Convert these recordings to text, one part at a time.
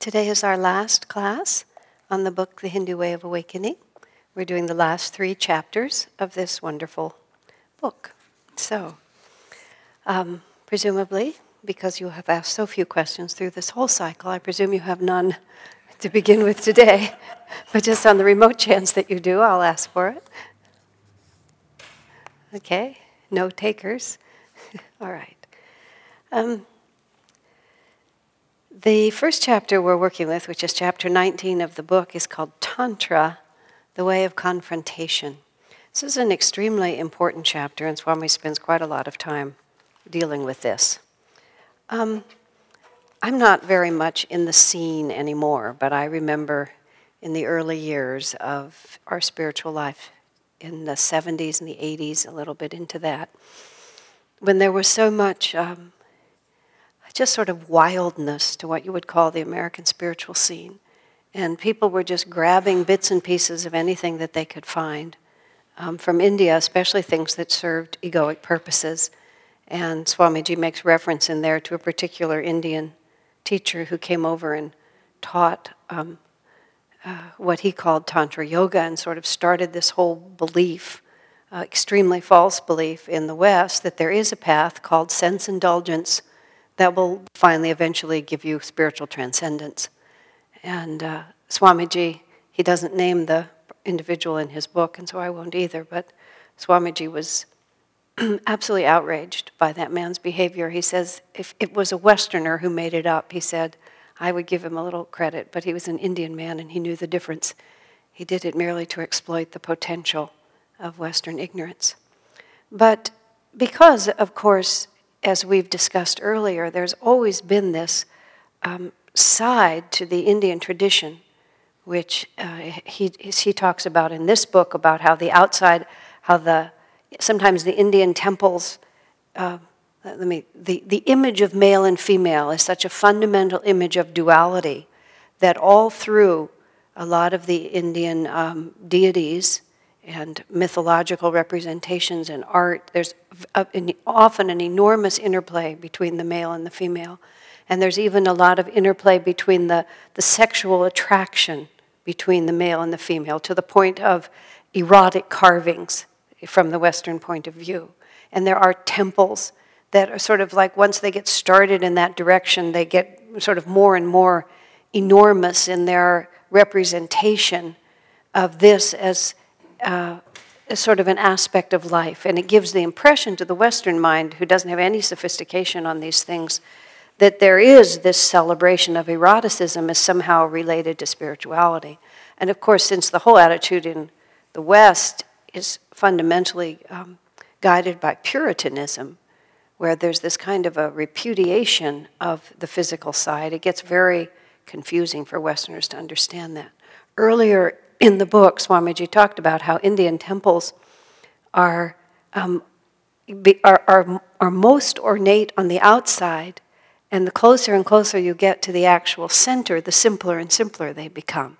Today is our last class on the book, The Hindu Way of Awakening. We're doing the last three chapters of this wonderful book. So, um, presumably, because you have asked so few questions through this whole cycle, I presume you have none to begin with today. But just on the remote chance that you do, I'll ask for it. Okay, no takers. All right. Um, the first chapter we're working with, which is chapter 19 of the book, is called Tantra, the Way of Confrontation. This is an extremely important chapter, and Swami spends quite a lot of time dealing with this. Um, I'm not very much in the scene anymore, but I remember in the early years of our spiritual life, in the 70s and the 80s, a little bit into that, when there was so much um, just sort of wildness to what you would call the American spiritual scene. And people were just grabbing bits and pieces of anything that they could find um, from India, especially things that served egoic purposes. And Swamiji makes reference in there to a particular Indian teacher who came over and taught um, uh, what he called Tantra Yoga and sort of started this whole belief, uh, extremely false belief in the West, that there is a path called sense indulgence that will finally eventually give you spiritual transcendence. And uh, Swamiji, he doesn't name the individual in his book, and so I won't either, but Swamiji was absolutely outraged by that man's behavior. He says if it was a Westerner who made it up, he said, I would give him a little credit, but he was an Indian man and he knew the difference. He did it merely to exploit the potential of Western ignorance. But because, of course, as we've discussed earlier, there's always been this um, side to the Indian tradition, which uh, he, he talks about in this book about how the outside, how the sometimes the Indian temples, uh, let me, the, the image of male and female is such a fundamental image of duality that all through a lot of the Indian um, deities and mythological representations and art, there's often an enormous interplay between the male and the female. And there's even a lot of interplay between the, the sexual attraction between the male and the female to the point of erotic carvings from the Western point of view. And there are temples that are sort of like once they get started in that direction, they get sort of more and more enormous in their representation of this as uh, sort of an aspect of life. And it gives the impression to the Western mind, who doesn't have any sophistication on these things, that there is this celebration of eroticism as somehow related to spirituality. And of course, since the whole attitude in the West is fundamentally um, guided by Puritanism, where there's this kind of a repudiation of the physical side, it gets very confusing for Westerners to understand that. Earlier in the book, Swamiji talked about how Indian temples are, um, be, are, are, are most ornate on the outside, and the closer and closer you get to the actual center, the simpler and simpler they become.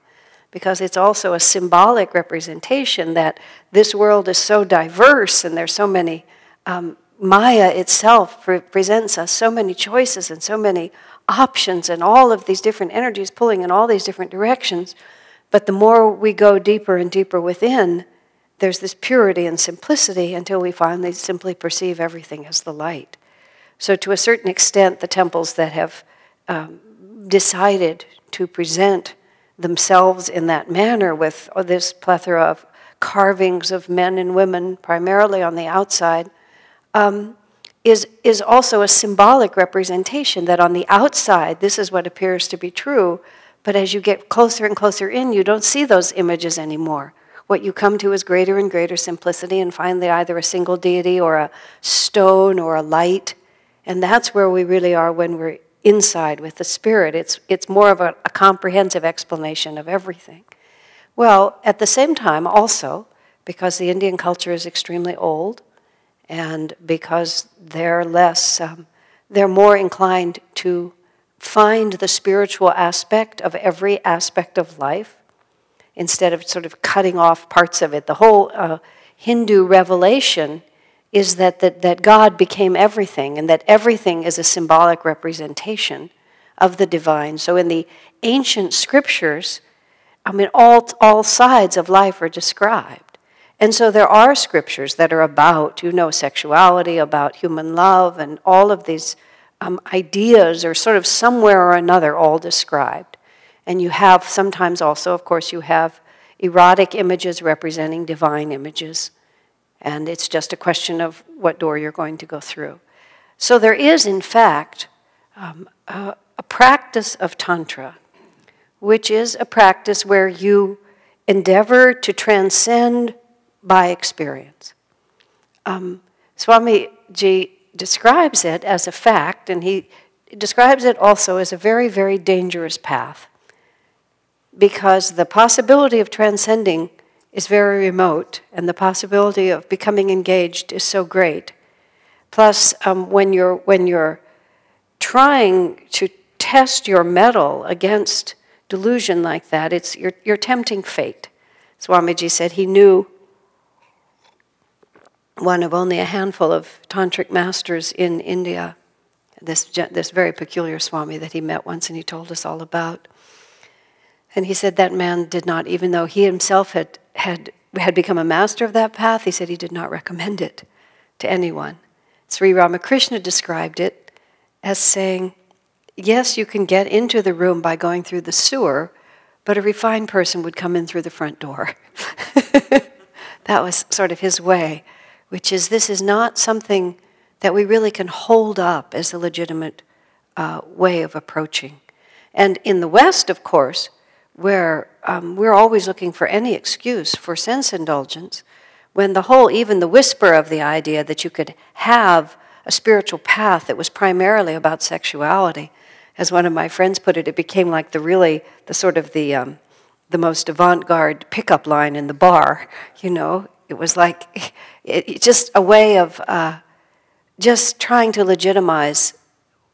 Because it's also a symbolic representation that this world is so diverse and there's so many, um, Maya itself pre- presents us so many choices and so many options and all of these different energies pulling in all these different directions but the more we go deeper and deeper within, there's this purity and simplicity until we finally simply perceive everything as the light. So, to a certain extent, the temples that have um, decided to present themselves in that manner with this plethora of carvings of men and women, primarily on the outside, um, is, is also a symbolic representation that on the outside, this is what appears to be true, but as you get closer and closer in, you don't see those images anymore. What you come to is greater and greater simplicity, and finally, either a single deity or a stone or a light. And that's where we really are when we're inside with the Spirit. It's, it's more of a, a comprehensive explanation of everything. Well, at the same time, also, because the Indian culture is extremely old, and because they're less, um, they're more inclined to find the spiritual aspect of every aspect of life instead of sort of cutting off parts of it. The whole uh, Hindu revelation is that, that, that God became everything and that everything is a symbolic representation of the divine. So in the ancient scriptures, I mean, all, all sides of life are described. And so there are scriptures that are about, you know, sexuality, about human love, and all of these um, ideas are sort of somewhere or another all described. And you have sometimes also, of course, you have erotic images representing divine images. And it's just a question of what door you're going to go through. So there is, in fact, um, a, a practice of Tantra, which is a practice where you endeavor to transcend by experience. Um, Swamiji describes it as a fact, and he describes it also as a very, very dangerous path because the possibility of transcending is very remote, and the possibility of becoming engaged is so great. Plus, um, when you're when you're trying to test your mettle against delusion like that, it's you're, you're tempting fate. Swamiji said he knew one of only a handful of tantric masters in India. This this very peculiar Swami that he met once, and he told us all about. And he said that man did not, even though he himself had, had, had become a master of that path, he said he did not recommend it to anyone. Sri Ramakrishna described it as saying, Yes, you can get into the room by going through the sewer, but a refined person would come in through the front door. that was sort of his way, which is this is not something that we really can hold up as a legitimate uh, way of approaching. And in the West, of course, where um, we're always looking for any excuse for sense indulgence, when the whole, even the whisper of the idea that you could have a spiritual path that was primarily about sexuality, as one of my friends put it, it became like the really, the sort of the, um, the most avant-garde pickup line in the bar. You know, it was like it, just a way of uh, just trying to legitimize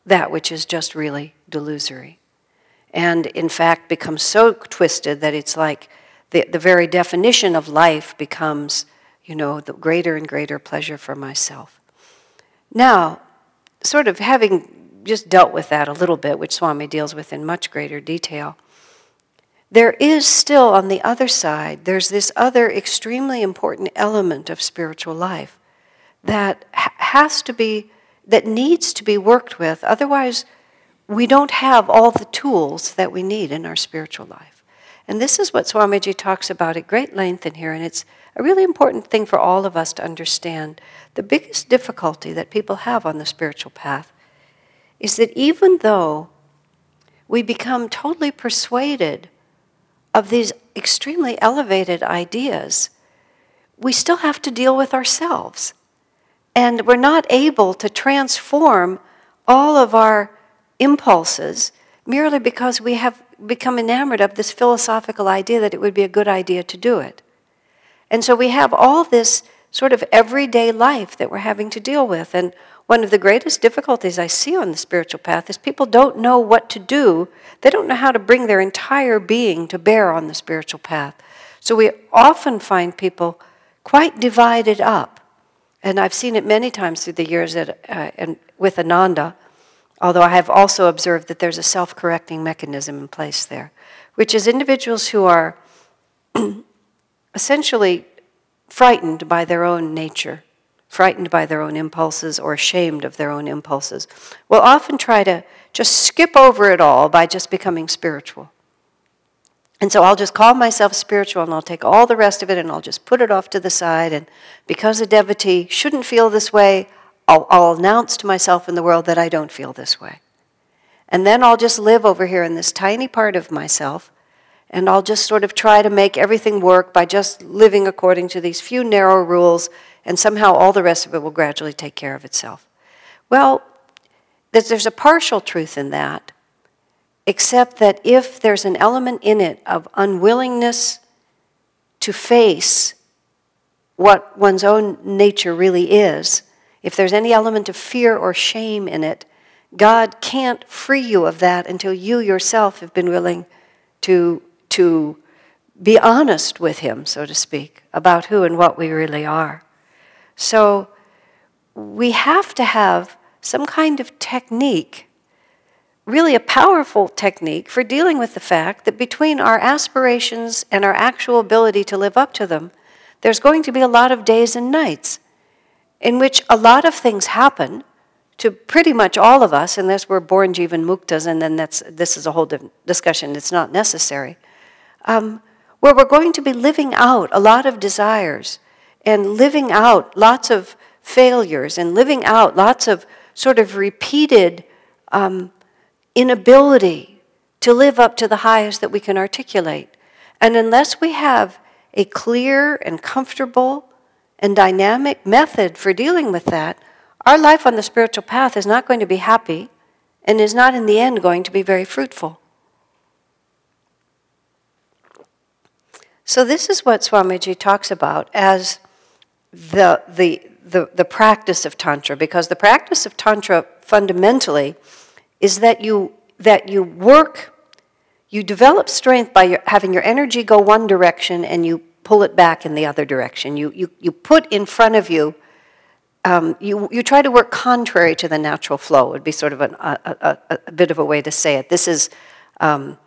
that which is just really delusory and in fact becomes so twisted that it's like the, the very definition of life becomes, you know, the greater and greater pleasure for myself. Now, sort of having just dealt with that a little bit, which Swami deals with in much greater detail, there is still on the other side, there's this other extremely important element of spiritual life that has to be, that needs to be worked with. Otherwise, we don't have all the tools that we need in our spiritual life. And this is what Swamiji talks about at great length in here, and it's a really important thing for all of us to understand. The biggest difficulty that people have on the spiritual path is that even though we become totally persuaded of these extremely elevated ideas, we still have to deal with ourselves. And we're not able to transform all of our impulses merely because we have become enamored of this philosophical idea that it would be a good idea to do it. And so we have all this sort of everyday life that we're having to deal with. And one of the greatest difficulties I see on the spiritual path is people don't know what to do. They don't know how to bring their entire being to bear on the spiritual path. So we often find people quite divided up. And I've seen it many times through the years at, uh, and with Ananda Although I have also observed that there's a self correcting mechanism in place there, which is individuals who are essentially frightened by their own nature, frightened by their own impulses, or ashamed of their own impulses, will often try to just skip over it all by just becoming spiritual. And so I'll just call myself spiritual and I'll take all the rest of it and I'll just put it off to the side. And because a devotee shouldn't feel this way, I'll, I'll announce to myself in the world that I don't feel this way. And then I'll just live over here in this tiny part of myself, and I'll just sort of try to make everything work by just living according to these few narrow rules, and somehow all the rest of it will gradually take care of itself. Well, there's a partial truth in that, except that if there's an element in it of unwillingness to face what one's own nature really is, if there's any element of fear or shame in it, God can't free you of that until you yourself have been willing to, to be honest with Him, so to speak, about who and what we really are. So we have to have some kind of technique really a powerful technique for dealing with the fact that between our aspirations and our actual ability to live up to them, there's going to be a lot of days and nights in which a lot of things happen to pretty much all of us, unless we're born Jivan Muktas, and then that's, this is a whole discussion, it's not necessary, um, where we're going to be living out a lot of desires and living out lots of failures and living out lots of sort of repeated um, inability to live up to the highest that we can articulate. And unless we have a clear and comfortable and dynamic method for dealing with that, our life on the spiritual path is not going to be happy and is not in the end going to be very fruitful. So, this is what Swamiji talks about as the, the, the, the practice of Tantra, because the practice of Tantra fundamentally is that you, that you work, you develop strength by your, having your energy go one direction and you pull it back in the other direction. You, you, you put in front of you, um, you, you try to work contrary to the natural flow, would be sort of an, a, a, a, bit of a way to say it. This is um,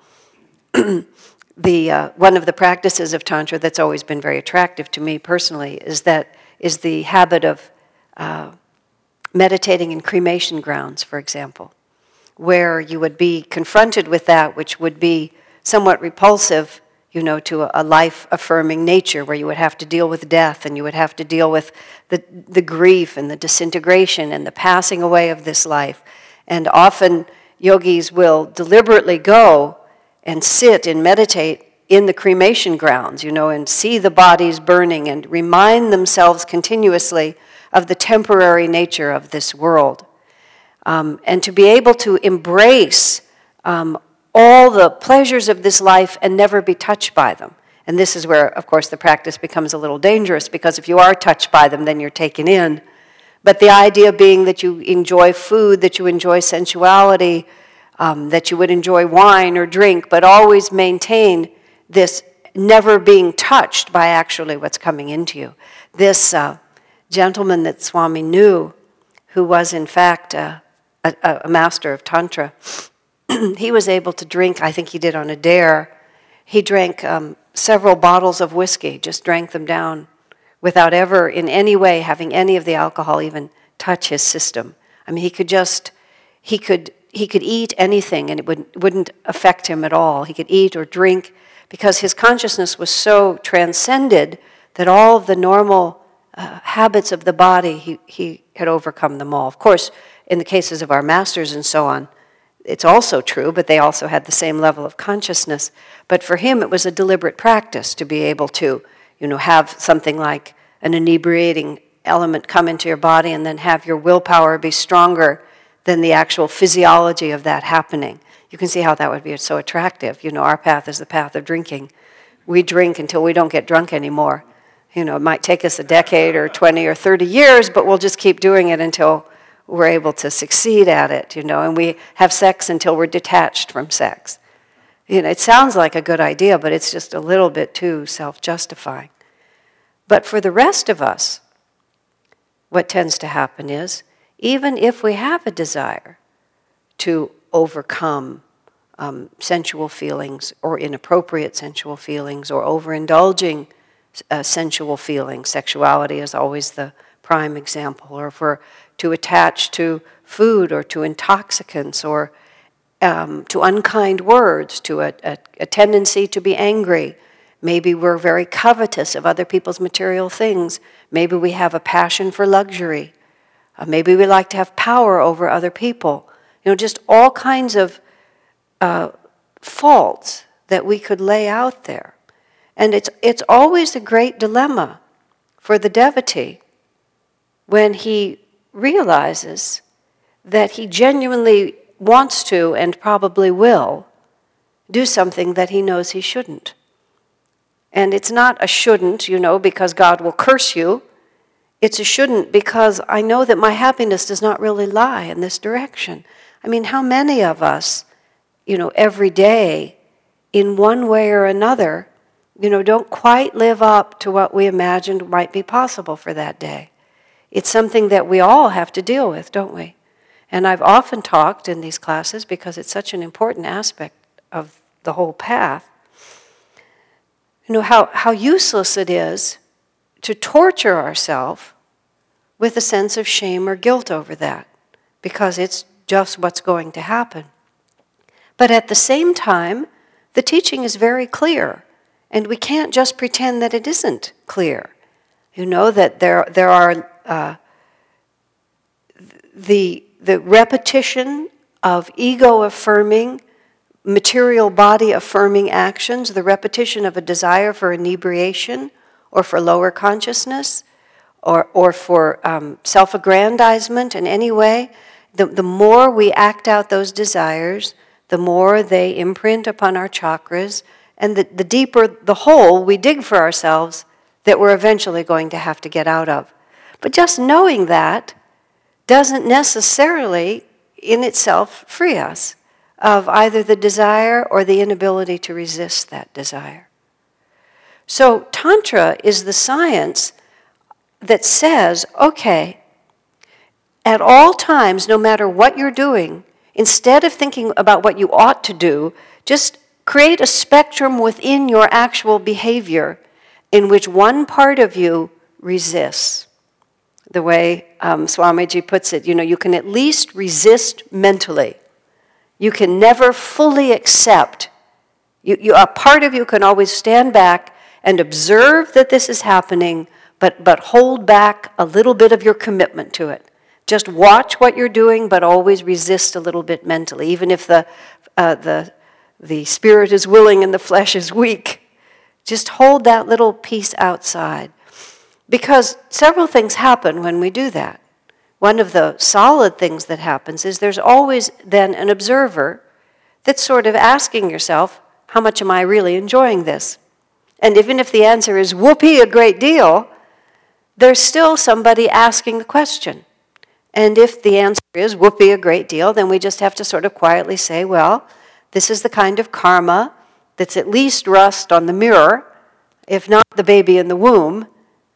the, uh, one of the practices of Tantra that's always been very attractive to me personally is that is the habit of uh, meditating in cremation grounds, for example, where you would be confronted with that which would be somewhat repulsive, you know, to a, a life affirming nature, where you would have to deal with death and you would have to deal with the, the grief and the disintegration and the passing away of this life. And often yogis will deliberately go and sit and meditate in the cremation grounds, you know, and see the bodies burning and remind themselves continuously of the temporary nature of this world. Um, and to be able to embrace um, all the pleasures of this life and never be touched by them. And this is where, of course, the practice becomes a little dangerous because if you are touched by them, then you're taken in. But the idea being that you enjoy food, that you enjoy sensuality, um, that you would enjoy wine or drink, but always maintain this never being touched by actually what's coming into you. This uh, gentleman that Swami knew, who was in fact uh, a, a, master of Tantra, he was able to drink, I think he did on a dare, he drank um, several bottles of whiskey, just drank them down without ever in any way having any of the alcohol even touch his system. I mean, he could just, he could he could eat anything and it would, wouldn't affect him at all. He could eat or drink because his consciousness was so transcended that all of the normal uh, habits of the body, he, he had overcome them all. Of course, in the cases of our masters and so on, it's also true, but they also had the same level of consciousness. But for him, it was a deliberate practice to be able to, you know, have something like an inebriating element come into your body and then have your willpower be stronger than the actual physiology of that happening. You can see how that would be so attractive. You know, our path is the path of drinking. We drink until we don't get drunk anymore. You know, it might take us a decade or 20 or 30 years, but we'll just keep doing it until we're able to succeed at it, you know, and we have sex until we're detached from sex. You know, it sounds like a good idea, but it's just a little bit too self justifying. But for the rest of us, what tends to happen is even if we have a desire to overcome um, sensual feelings or inappropriate sensual feelings or overindulging uh, sensual feelings. Sexuality is always the prime example. Or if we're to attach to food or to intoxicants or um, to unkind words, to a, a, a tendency to be angry. Maybe we're very covetous of other people's material things. Maybe we have a passion for luxury. Uh, maybe we like to have power over other people. You know, just all kinds of uh, faults that we could lay out there. And it's, it's always a great dilemma for the devotee when he realizes that he genuinely wants to and probably will do something that he knows he shouldn't. And it's not a shouldn't, you know, because God will curse you. It's a shouldn't because I know that my happiness does not really lie in this direction. I mean, how many of us, you know, every day, in one way or another, you know, don't quite live up to what we imagined might be possible for that day? It's something that we all have to deal with, don't we? And I've often talked in these classes because it's such an important aspect of the whole path. You know, how, how useless it is to torture ourselves with a sense of shame or guilt over that because it's just what's going to happen. But at the same time, the teaching is very clear, and we can't just pretend that it isn't clear. You know that there, there are uh, the, the repetition of ego affirming, material body affirming actions, the repetition of a desire for inebriation or for lower consciousness or, or for um, self aggrandizement in any way, the, the more we act out those desires, the more they imprint upon our chakras, and the, the deeper the hole we dig for ourselves that we're eventually going to have to get out of. But just knowing that doesn't necessarily in itself free us of either the desire or the inability to resist that desire. So, Tantra is the science that says, okay, at all times, no matter what you're doing, instead of thinking about what you ought to do, just create a spectrum within your actual behavior in which one part of you resists. The way um, Swamiji puts it, you know, you can at least resist mentally. You can never fully accept. You, you, a part of you can always stand back and observe that this is happening, but, but hold back a little bit of your commitment to it. Just watch what you're doing, but always resist a little bit mentally, even if the, uh, the, the spirit is willing and the flesh is weak. Just hold that little piece outside. Because several things happen when we do that. One of the solid things that happens is there's always then an observer that's sort of asking yourself, how much am I really enjoying this? And even if the answer is whoopee, a great deal, there's still somebody asking the question. And if the answer is whoopee a great deal, then we just have to sort of quietly say, well, this is the kind of karma that's at least rust on the mirror, if not the baby in the womb,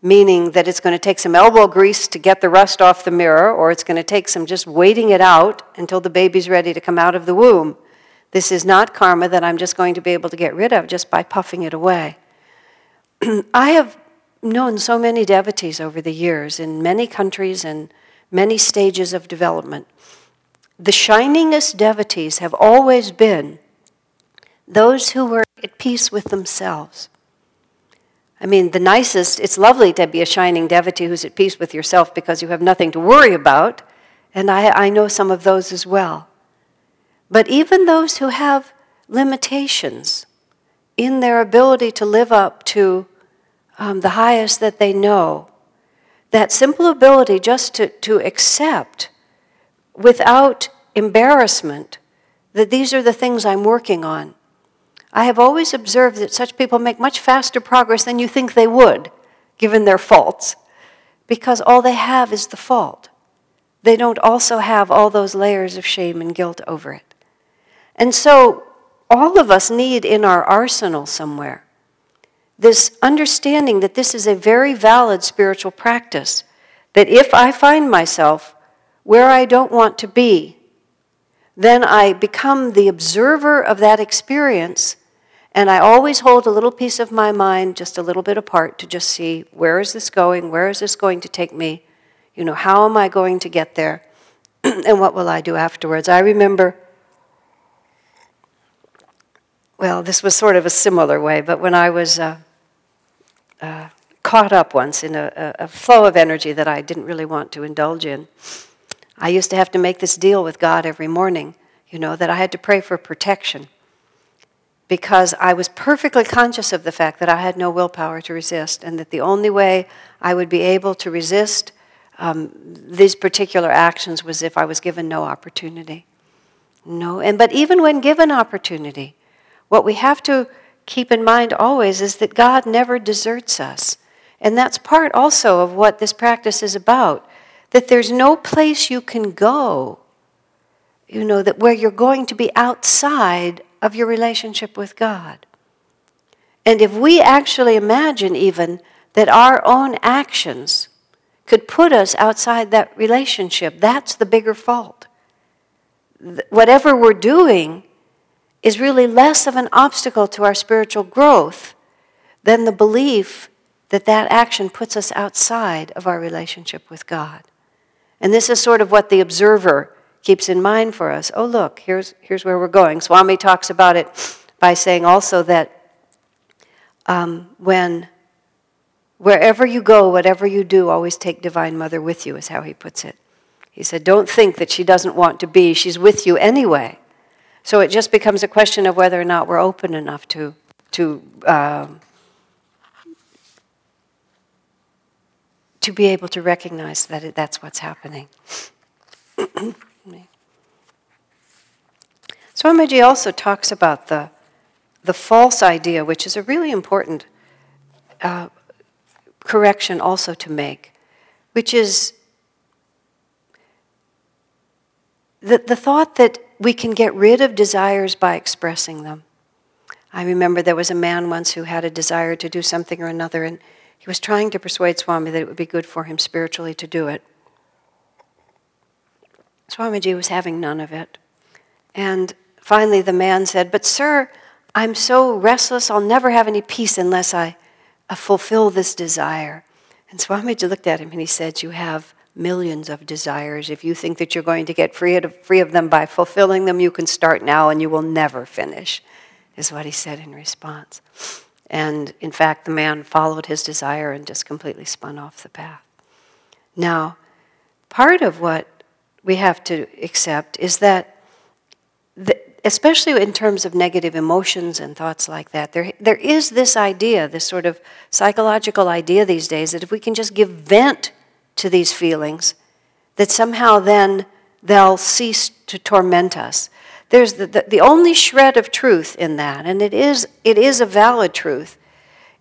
meaning that it's going to take some elbow grease to get the rust off the mirror, or it's going to take some just waiting it out until the baby's ready to come out of the womb. This is not karma that I'm just going to be able to get rid of just by puffing it away. I have known so many devotees over the years in many countries and many stages of development. The shiningest devotees have always been those who were at peace with themselves. I mean, the nicest, it's lovely to be a shining devotee who's at peace with yourself because you have nothing to worry about, and I, I know some of those as well. But even those who have limitations in their ability to live up to um, the highest that they know, that simple ability just to, to accept without embarrassment that these are the things I'm working on. I have always observed that such people make much faster progress than you think they would, given their faults, because all they have is the fault. They don't also have all those layers of shame and guilt over it. And so, all of us need in our arsenal somewhere this understanding that this is a very valid spiritual practice. That if I find myself where I don't want to be, then I become the observer of that experience, and I always hold a little piece of my mind just a little bit apart to just see where is this going? Where is this going to take me? You know, how am I going to get there? and what will I do afterwards? I remember well, this was sort of a similar way, but when I was uh, uh, caught up once in a, a, flow of energy that I didn't really want to indulge in, I used to have to make this deal with God every morning, you know, that I had to pray for protection because I was perfectly conscious of the fact that I had no willpower to resist and that the only way I would be able to resist um, these particular actions was if I was given no opportunity. No, and but even when given opportunity, what we have to keep in mind always is that God never deserts us. And that's part also of what this practice is about. That there's no place you can go, you know, that where you're going to be outside of your relationship with God. And if we actually imagine even that our own actions could put us outside that relationship, that's the bigger fault. whatever we're doing is really less of an obstacle to our spiritual growth than the belief that that action puts us outside of our relationship with God. And this is sort of what the observer keeps in mind for us. Oh, look, here's, here's where we're going. Swami talks about it by saying also that um, when wherever you go, whatever you do, always take Divine Mother with you, is how he puts it. He said, Don't think that she doesn't want to be, she's with you anyway. So it just becomes a question of whether or not we're open enough to, to, uh, to be able to recognize that it, that's what's happening. Swamiji also talks about the, the false idea, which is a really important uh, correction also to make, which is the, the thought that we can get rid of desires by expressing them. I remember there was a man once who had a desire to do something or another, and he was trying to persuade Swami that it would be good for him spiritually to do it. Swamiji was having none of it. And finally, the man said, But, sir, I'm so restless, I'll never have any peace unless I uh, fulfill this desire. And Swamiji looked at him and he said, You have millions of desires. If you think that you're going to get free of, free of them by fulfilling them, you can start now and you will never finish, is what he said in response. And in fact, the man followed his desire and just completely spun off the path. Now, part of what we have to accept is that, the, especially in terms of negative emotions and thoughts like that, there, there is this idea, this sort of psychological idea these days, that if we can just give vent to these feelings, that somehow then they'll cease to torment us. There's the, the, the, only shred of truth in that, and it is, it is a valid truth,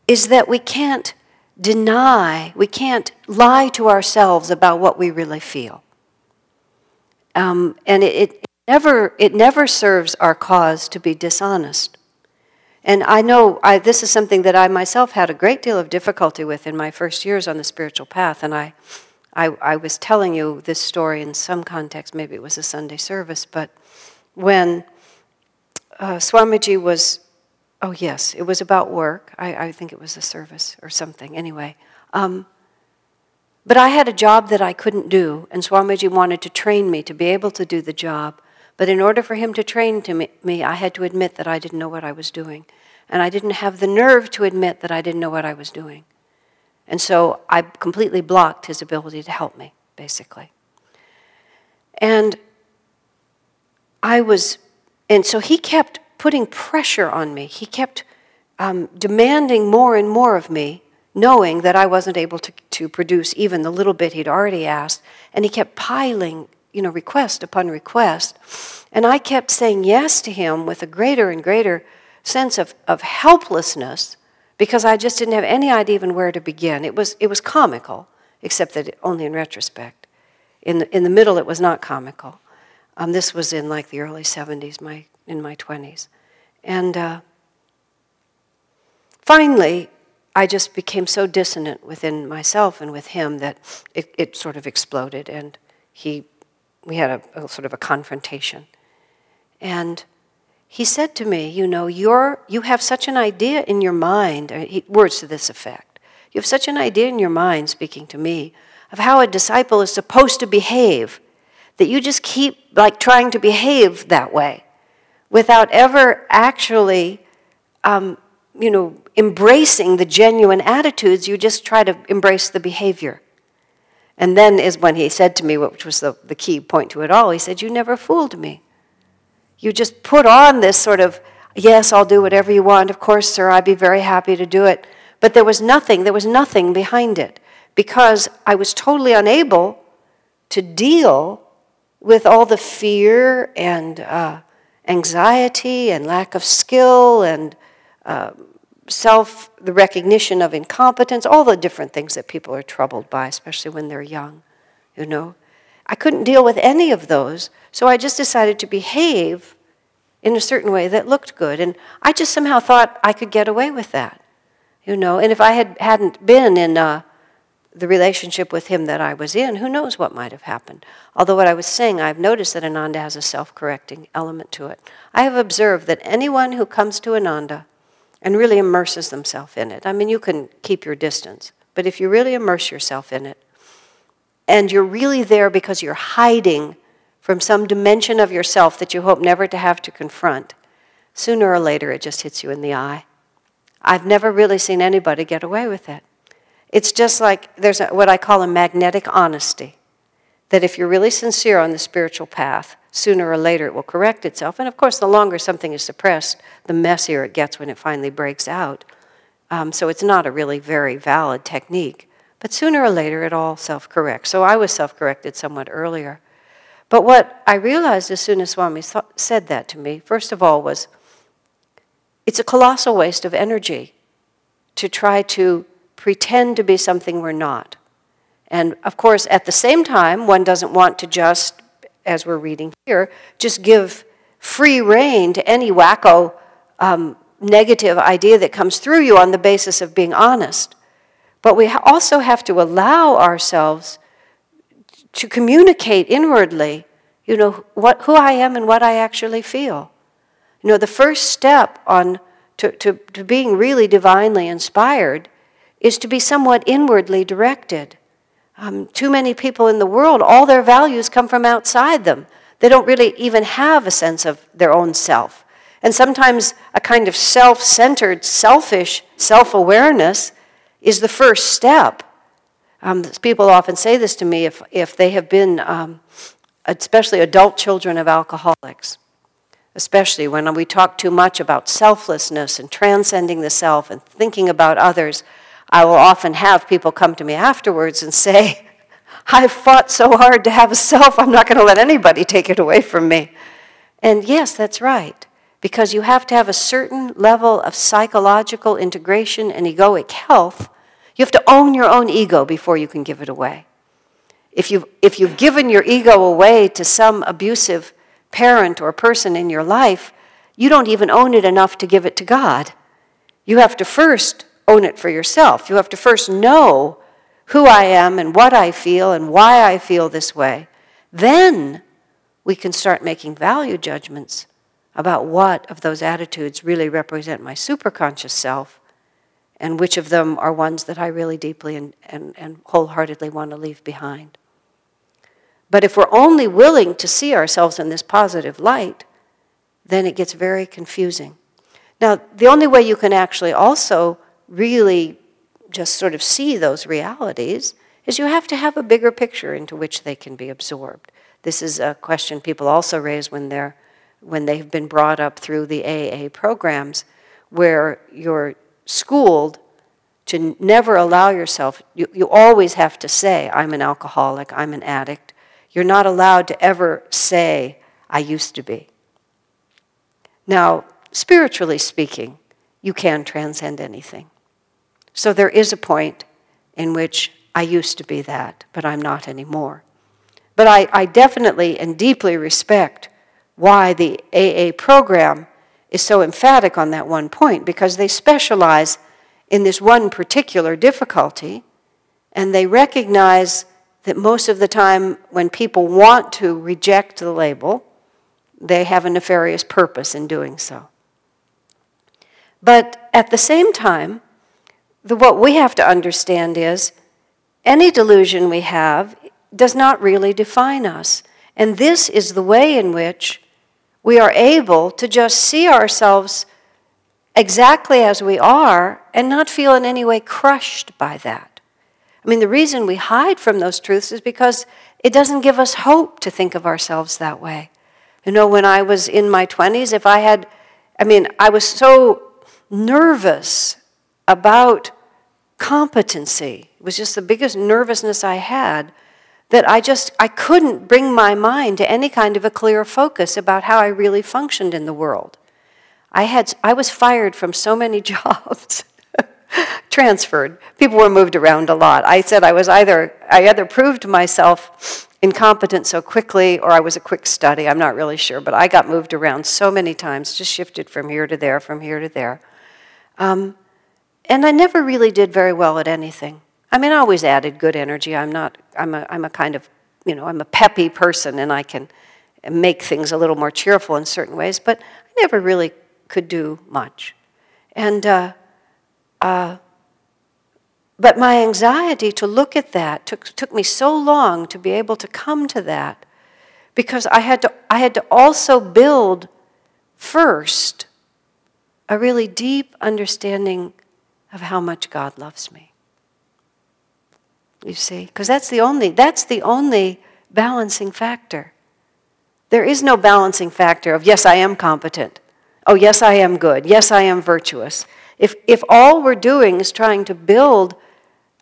is that we can't deny, we can't lie to ourselves about what we really feel. Um, and it, it, never, it never serves our cause to be dishonest. And I know I, this is something that I myself had a great deal of difficulty with in my first years on the spiritual path. And I, I, I was telling you this story in some context, maybe it was a Sunday service, but when uh, Swamiji was, oh yes, it was about work. I, I think it was a service or something, anyway. Um, but I had a job that I couldn't do, and Swamiji wanted to train me to be able to do the job. But in order for him to train to me, me, I had to admit that I didn't know what I was doing. And I didn't have the nerve to admit that I didn't know what I was doing. And so I completely blocked his ability to help me, basically. And I was, and so he kept putting pressure on me. He kept um, demanding more and more of me, knowing that I wasn't able to, to produce even the little bit he'd already asked. And he kept piling you know, request upon request. And I kept saying yes to him with a greater and greater sense of, of helplessness because I just didn't have any idea even where to begin. It was, it was comical, except that only in retrospect. In the, in the middle, it was not comical. Um, this was in like the early 70s, my, in my 20s. And uh, finally, I just became so dissonant within myself and with him that it, it sort of exploded. And he we had a, a sort of a confrontation. And he said to me, You know, you're, you have such an idea in your mind, he, words to this effect. You have such an idea in your mind, speaking to me, of how a disciple is supposed to behave, that you just keep like trying to behave that way without ever actually, um, you know, embracing the genuine attitudes. You just try to embrace the behavior. And then is when he said to me, which was the, the key point to it all, he said, You never fooled me. You just put on this sort of, yes, I'll do whatever you want. Of course, sir, I'd be very happy to do it. But there was nothing, there was nothing behind it because I was totally unable to deal with all the fear and uh, anxiety and lack of skill and uh, self, the recognition of incompetence, all the different things that people are troubled by, especially when they're young, you know. I couldn't deal with any of those, so I just decided to behave in a certain way that looked good. And I just somehow thought I could get away with that, you know. And if I had, hadn't been in, uh, the relationship with him that I was in, who knows what might have happened. Although, what I was saying, I've noticed that Ananda has a self correcting element to it. I have observed that anyone who comes to Ananda and really immerses themselves in it, I mean, you can keep your distance, but if you really immerse yourself in it, and you're really there because you're hiding from some dimension of yourself that you hope never to have to confront, sooner or later it just hits you in the eye. I've never really seen anybody get away with it. It's just like there's a, what I call a magnetic honesty. That if you're really sincere on the spiritual path, sooner or later it will correct itself. And of course, the longer something is suppressed, the messier it gets when it finally breaks out. Um, so it's not a really very valid technique. But sooner or later, it all self corrects. So I was self corrected somewhat earlier. But what I realized as soon as Swami said that to me, first of all, was it's a colossal waste of energy to try to pretend to be something we're not. And of course, at the same time, one doesn't want to just, as we're reading here, just give free rein to any wacko um, negative idea that comes through you on the basis of being honest. But we also have to allow ourselves to communicate inwardly, you know, what, who I am and what I actually feel. You know, the first step on to, to, to being really divinely inspired is to be somewhat inwardly directed. Um, too many people in the world, all their values come from outside them. They don't really even have a sense of their own self. And sometimes a kind of self centered, selfish self awareness is the first step. Um, people often say this to me if, if they have been, um, especially adult children of alcoholics, especially when we talk too much about selflessness and transcending the self and thinking about others. I will often have people come to me afterwards and say, I've fought so hard to have a self, I'm not going to let anybody take it away from me. And yes, that's right, because you have to have a certain level of psychological integration and egoic health. You have to own your own ego before you can give it away. If you've, if you've given your ego away to some abusive parent or person in your life, you don't even own it enough to give it to God. You have to first own it for yourself. You have to first know who I am and what I feel and why I feel this way. Then we can start making value judgments about what of those attitudes really represent my superconscious self and which of them are ones that I really deeply and, and, and wholeheartedly want to leave behind. But if we're only willing to see ourselves in this positive light, then it gets very confusing. Now, the only way you can actually also really just sort of see those realities is you have to have a bigger picture into which they can be absorbed. This is a question people also raise when they're when they've been brought up through the AA programs where you're schooled to never allow yourself you, you always have to say i'm an alcoholic i'm an addict. You're not allowed to ever say i used to be. Now spiritually speaking you can transcend anything so there is a point in which I used to be that, but I'm not anymore. But I, I definitely and deeply respect why the AA program is so emphatic on that one point, because they specialize in this one particular difficulty, and they recognize that most of the time when people want to reject the label, they have a nefarious purpose in doing so. But at the same time, the, what we have to understand is any delusion we have does not really define us. And this is the way in which we are able to just see ourselves exactly as we are and not feel in any way crushed by that. I mean, the reason we hide from those truths is because it doesn't give us hope to think of ourselves that way. You know, when I was in my 20s, if I had, I mean, I was so nervous about competency. It was just the biggest nervousness I had that I just I couldn't bring my mind to any kind of a clear focus about how I really functioned in the world. I had I was fired from so many jobs. transferred. People were moved around a lot. I said I was either I either proved myself incompetent so quickly or I was a quick study. I'm not really sure, but I got moved around so many times, just shifted from here to there, from here to there. Um, and I never really did very well at anything. I mean, I always added good energy. I'm not, I'm a, I'm a kind of, you know, I'm a peppy person and I can make things a little more cheerful in certain ways, but I never really could do much. And, uh, uh, but my anxiety to look at that took, took me so long to be able to come to that because I had to, I had to also build first a really deep understanding of how much God loves me. You see? Because that's the only that's the only balancing factor. There is no balancing factor of yes, I am competent. Oh, yes, I am good. Yes, I am virtuous. If if all we're doing is trying to build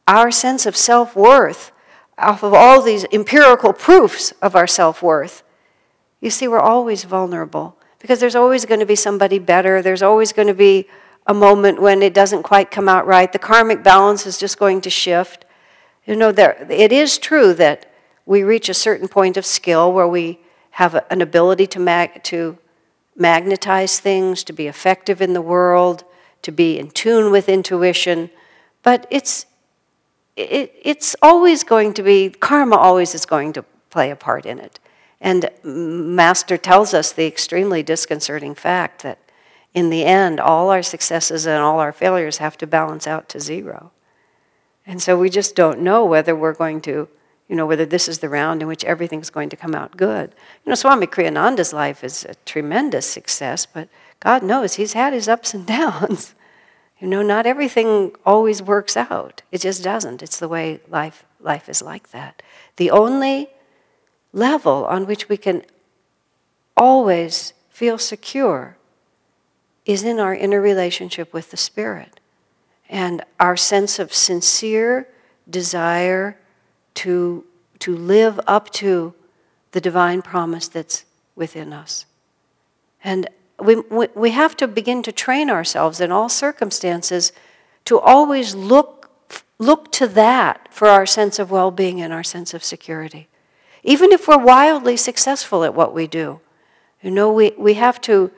our sense of self-worth off of all these empirical proofs of our self-worth, you see we're always vulnerable because there's always going to be somebody better. There's always going to be a moment when it doesn't quite come out right. The karmic balance is just going to shift. You know, there, it is true that we reach a certain point of skill where we have a, an ability to, mag, to magnetize things, to be effective in the world, to be in tune with intuition. But it's, it, it's always going to be, karma always is going to play a part in it. And Master tells us the extremely disconcerting fact that in the end, all our successes and all our failures have to balance out to zero. And so we just don't know whether we're going to, you know, whether this is the round in which everything's going to come out good. You know, Swami Kriyananda's life is a tremendous success, but God knows he's had his ups and downs. You know, not everything always works out. It just doesn't. It's the way life, life is like that. The only level on which we can always feel secure is in our inner relationship with the Spirit and our sense of sincere desire to, to live up to the divine promise that's within us. And we, we have to begin to train ourselves in all circumstances to always look, look to that for our sense of well being and our sense of security. Even if we're wildly successful at what we do, you know, we, we have to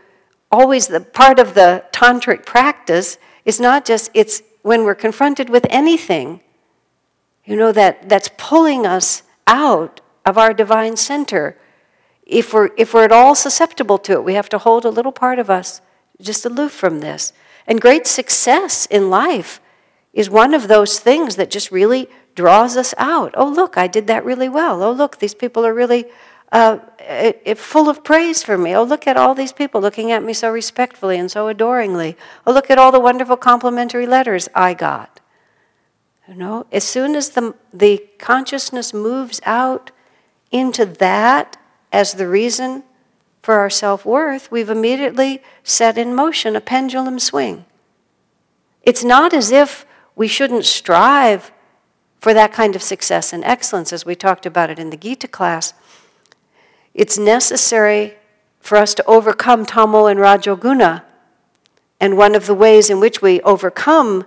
always, the part of the tantric practice is not just, it's when we're confronted with anything, you know, that, that's pulling us out of our divine center if we're, if we're at all susceptible to it, we have to hold a little part of us just aloof from this. And great success in life is one of those things that just really draws us out. Oh, look, I did that really well. Oh, look, these people are really uh, it, it, full of praise for me. Oh, look at all these people looking at me so respectfully and so adoringly. Oh, look at all the wonderful complimentary letters I got. You know, as soon as the, the consciousness moves out into that as the reason for our self worth, we've immediately set in motion a pendulum swing. It's not as if we shouldn't strive for that kind of success and excellence, as we talked about it in the Gita class. It's necessary for us to overcome tamo and rajoguna. And one of the ways in which we overcome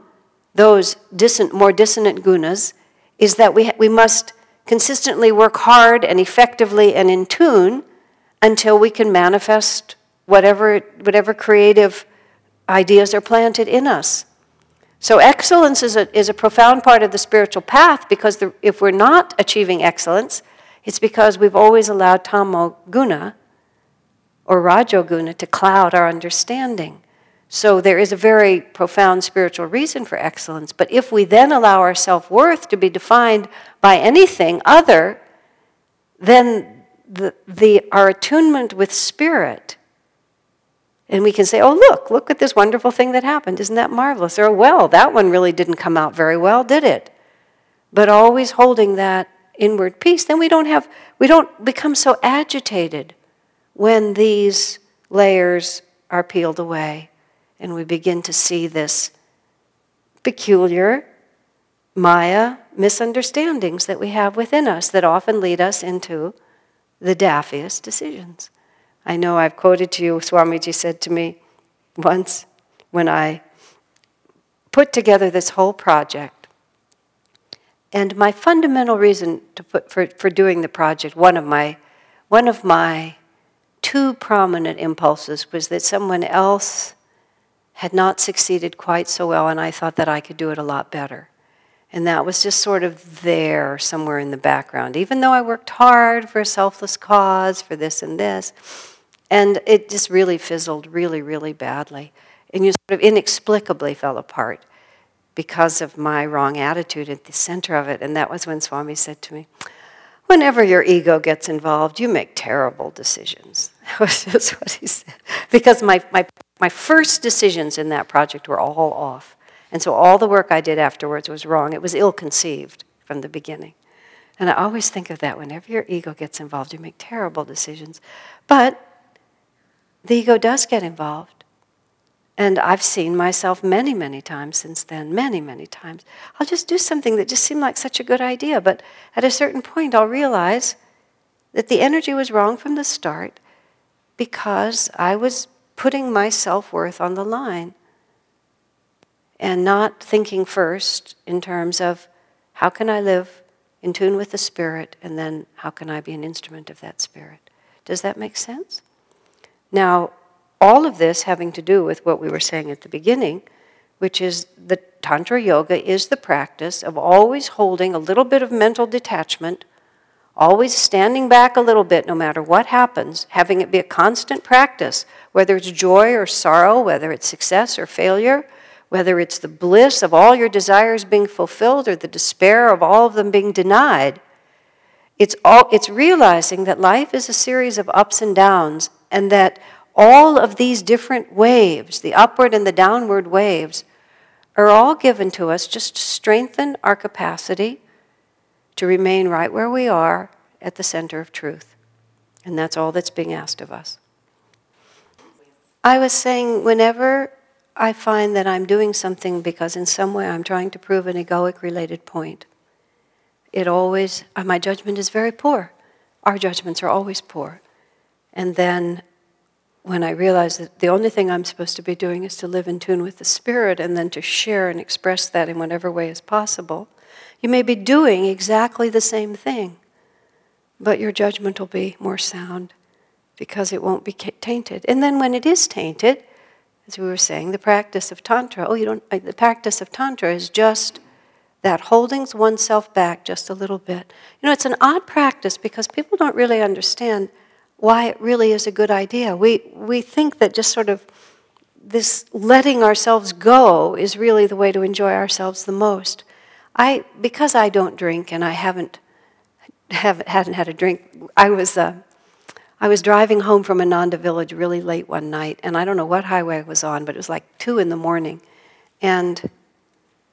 those dissonant, more dissonant gunas is that we, we must consistently work hard and effectively and in tune until we can manifest whatever, whatever creative ideas are planted in us. So, excellence is a, is a profound part of the spiritual path because the, if we're not achieving excellence, it's because we've always allowed tamo guna or rajoguna to cloud our understanding. So there is a very profound spiritual reason for excellence. But if we then allow our self worth to be defined by anything other, then the, the, our attunement with spirit, and we can say, oh, look, look at this wonderful thing that happened. Isn't that marvelous? Or, well, that one really didn't come out very well, did it? But always holding that inward peace, then we don't have, we don't become so agitated when these layers are peeled away and we begin to see this peculiar Maya misunderstandings that we have within us that often lead us into the daffiest decisions. I know I've quoted to you, Swamiji said to me once when I put together this whole project. And my fundamental reason put, for, for doing the project, one of my, one of my two prominent impulses was that someone else had not succeeded quite so well, and I thought that I could do it a lot better. And that was just sort of there somewhere in the background, even though I worked hard for a selfless cause, for this and this. And it just really fizzled really, really badly. And you sort of inexplicably fell apart because of my wrong attitude at the center of it. And that was when Swami said to me, Whenever your ego gets involved, you make terrible decisions. That was just what he said. Because my, my, my first decisions in that project were all off. And so all the work I did afterwards was wrong. It was ill conceived from the beginning. And I always think of that whenever your ego gets involved, you make terrible decisions. But the ego does get involved. And I've seen myself many, many times since then, many, many times. I'll just do something that just seemed like such a good idea, but at a certain point, I'll realize that the energy was wrong from the start because I was putting my self worth on the line and not thinking first in terms of how can I live in tune with the Spirit and then how can I be an instrument of that Spirit. Does that make sense? Now, all of this having to do with what we were saying at the beginning, which is the Tantra Yoga is the practice of always holding a little bit of mental detachment, always standing back a little bit no matter what happens, having it be a constant practice, whether it's joy or sorrow, whether it's success or failure, whether it's the bliss of all your desires being fulfilled or the despair of all of them being denied. It's, all, it's realizing that life is a series of ups and downs, and that all of these different waves, the upward and the downward waves, are all given to us just to strengthen our capacity to remain right where we are at the center of truth. And that's all that's being asked of us. I was saying, whenever I find that I'm doing something because in some way I'm trying to prove an egoic related point, it always, uh, my judgment is very poor. Our judgments are always poor. And then when I realize that the only thing I'm supposed to be doing is to live in tune with the Spirit and then to share and express that in whatever way is possible, you may be doing exactly the same thing, but your judgment will be more sound because it won't be tainted. And then when it is tainted, as we were saying, the practice of Tantra, oh, you don't, uh, the practice of Tantra is just that holding oneself back just a little bit. You know, it's an odd practice because people don't really understand why it really is a good idea. We, we think that just sort of this letting ourselves go is really the way to enjoy ourselves the most. I, because I don't drink and I haven't, haven't hadn't had a drink, I was, uh, I was driving home from Ananda village really late one night, and I don't know what highway I was on, but it was like two in the morning. And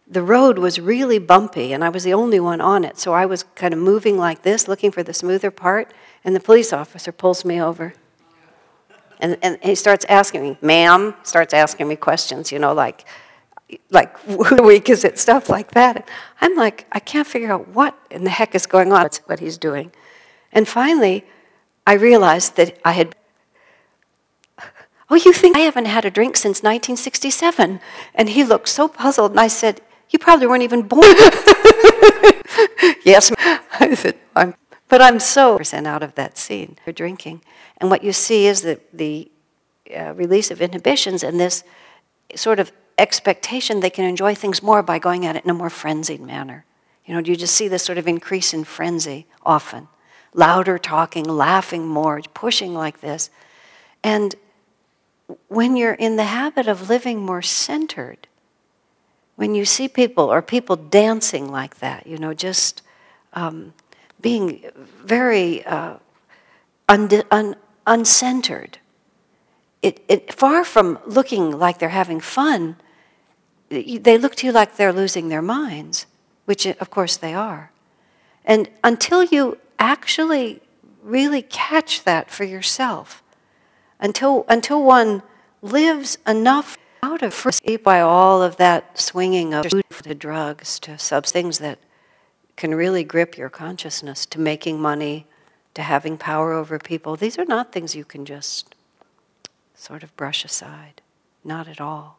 the road was really bumpy, and I was the only one on it. So I was kind of moving like this, looking for the smoother part, and the police officer pulls me over. And, and he starts asking me, ma'am, starts asking me questions, you know, like, like, who week is it? Stuff like that. I'm like, I can't figure out what in the heck is going on. That's what he's doing. And finally, I realized that I had. Oh, you think I haven't had a drink since 1967? And he looked so puzzled, and I said, You probably weren't even born. yes, I said, I'm but I'm so percent out of that scene. You're drinking. And what you see is the, the uh, release of inhibitions and this sort of expectation they can enjoy things more by going at it in a more frenzied manner. You know, you just see this sort of increase in frenzy often. Louder talking, laughing more, pushing like this. And when you're in the habit of living more centered, when you see people or people dancing like that, you know, just um, being very uh, un- un- uncentered. It, it, far from looking like they're having fun, they look to you like they're losing their minds, which of course they are. And until you actually really catch that for yourself, until, until one lives enough out of free by all of that swinging of food to drugs to sub things that can really grip your consciousness to making money, to having power over people. These are not things you can just sort of brush aside. Not at all.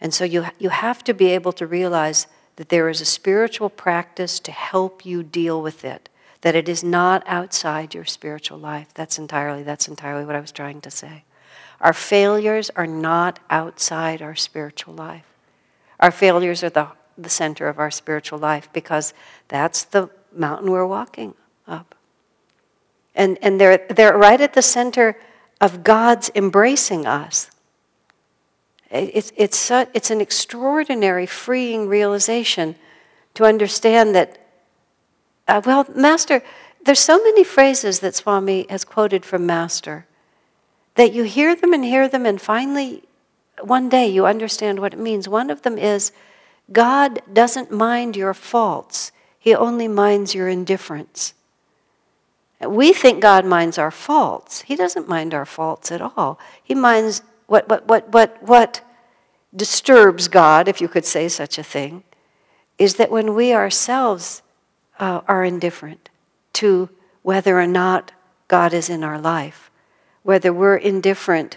And so you, you have to be able to realize that there is a spiritual practice to help you deal with it, that it is not outside your spiritual life. That's entirely, that's entirely what I was trying to say. Our failures are not outside our spiritual life. Our failures are the the center of our spiritual life because that's the mountain we're walking up. And, and they're, they're right at the center of God's embracing us. It's, it's, such, it's an extraordinary freeing realization to understand that, uh, well, Master, there's so many phrases that Swami has quoted from Master that you hear them and hear them, and finally, one day you understand what it means. One of them is God doesn't mind your faults, He only minds your indifference. We think God minds our faults. He doesn't mind our faults at all. He minds what, what, what, what, what disturbs God, if you could say such a thing, is that when we ourselves uh, are indifferent to whether or not God is in our life, whether we're indifferent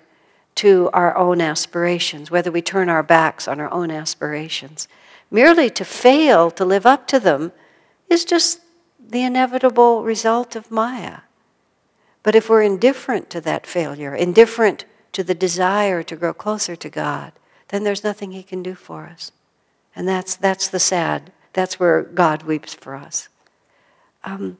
to our own aspirations, whether we turn our backs on our own aspirations. Merely to fail to live up to them is just the inevitable result of Maya. But if we're indifferent to that failure, indifferent to the desire to grow closer to God, then there's nothing He can do for us. And that's, that's the sad, that's where God weeps for us. Um,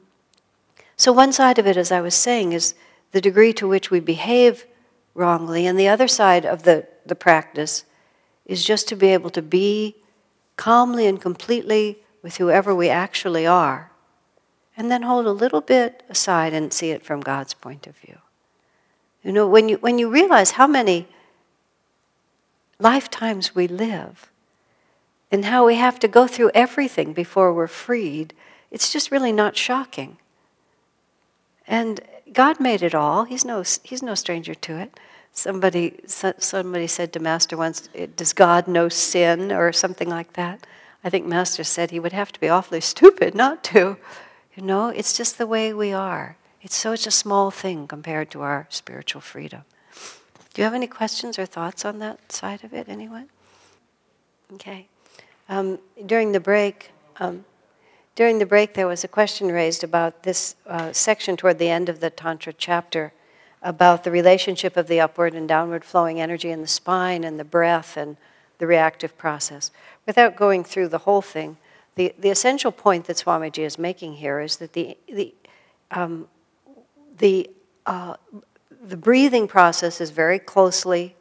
so, one side of it, as I was saying, is the degree to which we behave wrongly, and the other side of the, the practice is just to be able to be calmly and completely with whoever we actually are and then hold a little bit aside and see it from God's point of view. You know, when you, when you realize how many lifetimes we live and how we have to go through everything before we're freed, it's just really not shocking. And God made it all. He's no, he's no stranger to it. Somebody, somebody said to Master once, Does God know sin? or something like that. I think Master said he would have to be awfully stupid not to. You know, it's just the way we are. It's such a small thing compared to our spiritual freedom. Do you have any questions or thoughts on that side of it, anyone? Okay. Um, during the break, um, during the break, there was a question raised about this uh, section toward the end of the Tantra chapter about the relationship of the upward and downward flowing energy in the spine and the breath and the reactive process. Without going through the whole thing, the, the essential point that Swamiji is making here is that the, the, um, the, uh, the breathing process is very closely,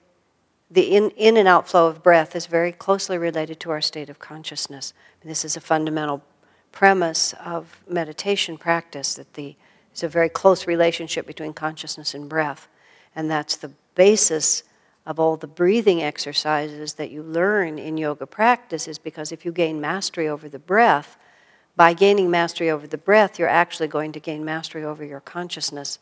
the in, in and outflow of breath is very closely related to our state of consciousness. This is a fundamental premise of meditation practice that the, there's a very close relationship between consciousness and breath. And that's the basis of all the breathing exercises that you learn in yoga practice is because if you gain mastery over the breath, by gaining mastery over the breath, you're actually going to gain mastery over your consciousness.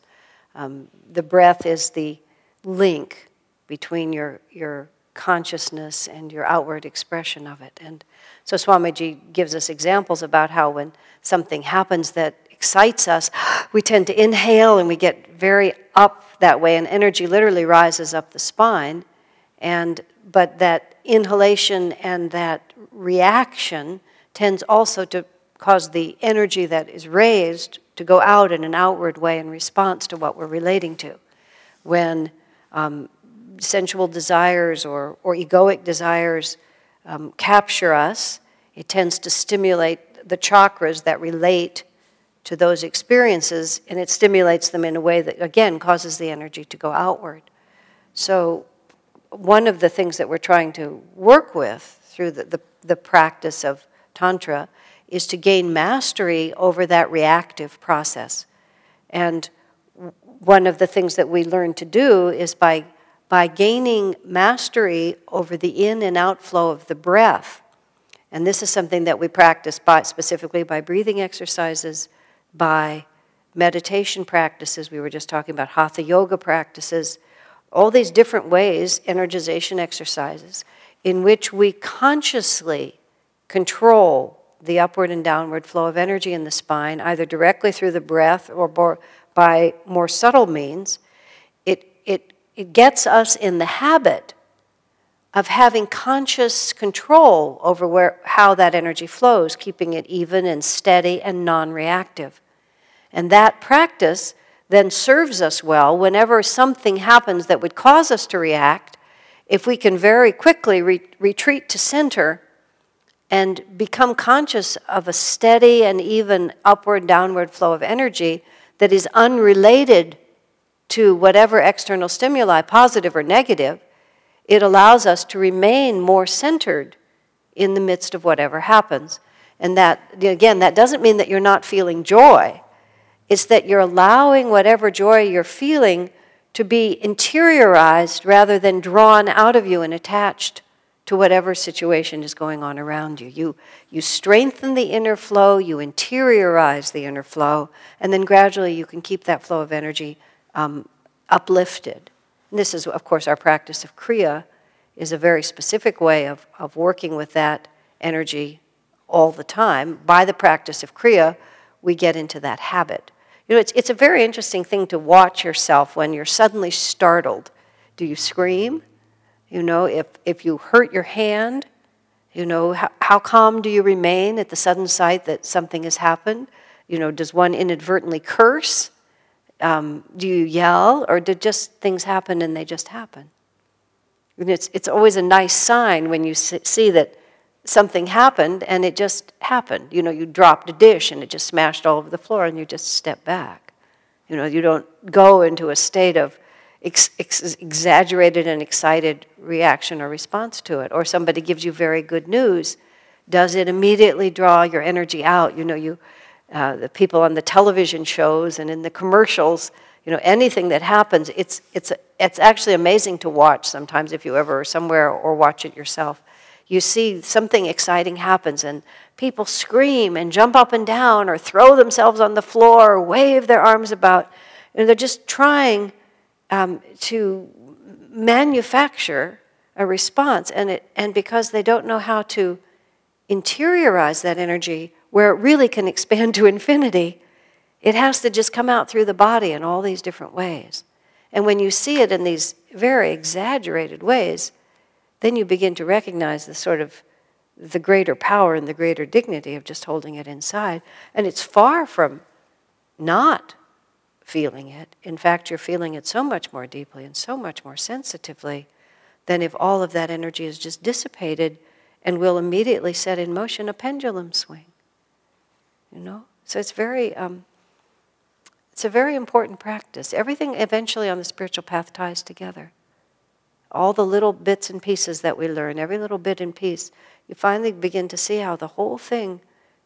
Um, the breath is the link between your, your consciousness and your outward expression of it. And so Swamiji gives us examples about how when something happens that excites us, we tend to inhale and we get very up that way, and energy literally rises up the spine. And, but that inhalation and that reaction tends also to cause the energy that is raised to go out in an outward way in response to what we're relating to. When um, sensual desires or, or egoic desires um, capture us, it tends to stimulate the chakras that relate to those experiences, and it stimulates them in a way that, again, causes the energy to go outward. So, one of the things that we're trying to work with through the, the, the practice of Tantra is to gain mastery over that reactive process. And one of the things that we learn to do is by, by gaining mastery over the in and outflow of the breath. And this is something that we practice by, specifically by breathing exercises, by meditation practices. We were just talking about hatha yoga practices, all these different ways, energization exercises, in which we consciously control the upward and downward flow of energy in the spine, either directly through the breath or by more subtle means. It, it, it gets us in the habit of having conscious control over where, how that energy flows, keeping it even and steady and non reactive. And that practice then serves us well whenever something happens that would cause us to react. If we can very quickly re- retreat to center and become conscious of a steady and even upward downward flow of energy that is unrelated to whatever external stimuli, positive or negative, it allows us to remain more centered in the midst of whatever happens. And that, again, that doesn't mean that you're not feeling joy. It's that you're allowing whatever joy you're feeling to be interiorized rather than drawn out of you and attached to whatever situation is going on around you. You, you strengthen the inner flow, you interiorize the inner flow, and then gradually you can keep that flow of energy um, uplifted. And this is, of course, our practice of Kriya is a very specific way of, of working with that energy all the time. By the practice of Kriya, we get into that habit. You know, it's, it's a very interesting thing to watch yourself when you're suddenly startled. Do you scream? You know, if, if you hurt your hand, you know, how, how calm do you remain at the sudden sight that something has happened? You know, does one inadvertently curse? Um, do you yell? Or do just things happen and they just happen? And it's, it's always a nice sign when you see that something happened and it just happened. You know, you dropped a dish and it just smashed all over the floor and you just step back. You know, you don't go into a state of ex- ex- exaggerated and excited reaction or response to it. Or somebody gives you very good news. Does it immediately draw your energy out? You know, you, uh, the people on the television shows and in the commercials, you know, anything that happens, it's, it's, it's actually amazing to watch sometimes if you ever are somewhere or watch it yourself. You see something exciting happens and people scream and jump up and down or throw themselves on the floor or wave their arms about. And they're just trying um, to manufacture a response. And, it, and because they don't know how to interiorize that energy where it really can expand to infinity, it has to just come out through the body in all these different ways. And when you see it in these very exaggerated ways, then you begin to recognize the sort of the greater power and the greater dignity of just holding it inside. And it's far from not feeling it. In fact, you're feeling it so much more deeply and so much more sensitively than if all of that energy is just dissipated and will immediately set in motion a pendulum swing. You know? So it's very, um, it's a very important practice. Everything eventually on the spiritual path ties together. All the little bits and pieces that we learn, every little bit and piece, you finally begin to see how the whole thing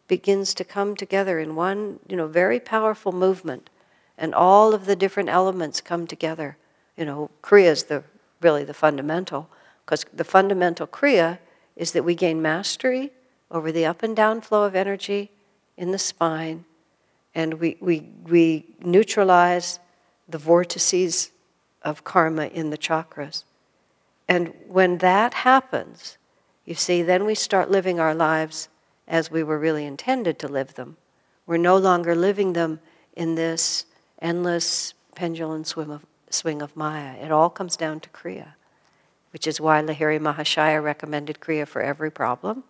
begins to come together in one, you know, very powerful movement and all of the different elements come together. You know, Kriya is the, really the fundamental, because the fundamental Kriya is that we gain mastery over the up and down flow of energy in the spine, and we, we, we neutralize the vortices of karma in the chakras. And when that happens, you see, then we start living our lives as we were really intended to live them. We're no longer living them in this endless pendulum swim of, swing of Maya. It all comes down to Kriya, which is why Lahiri Mahashaya recommended Kriya for every problem,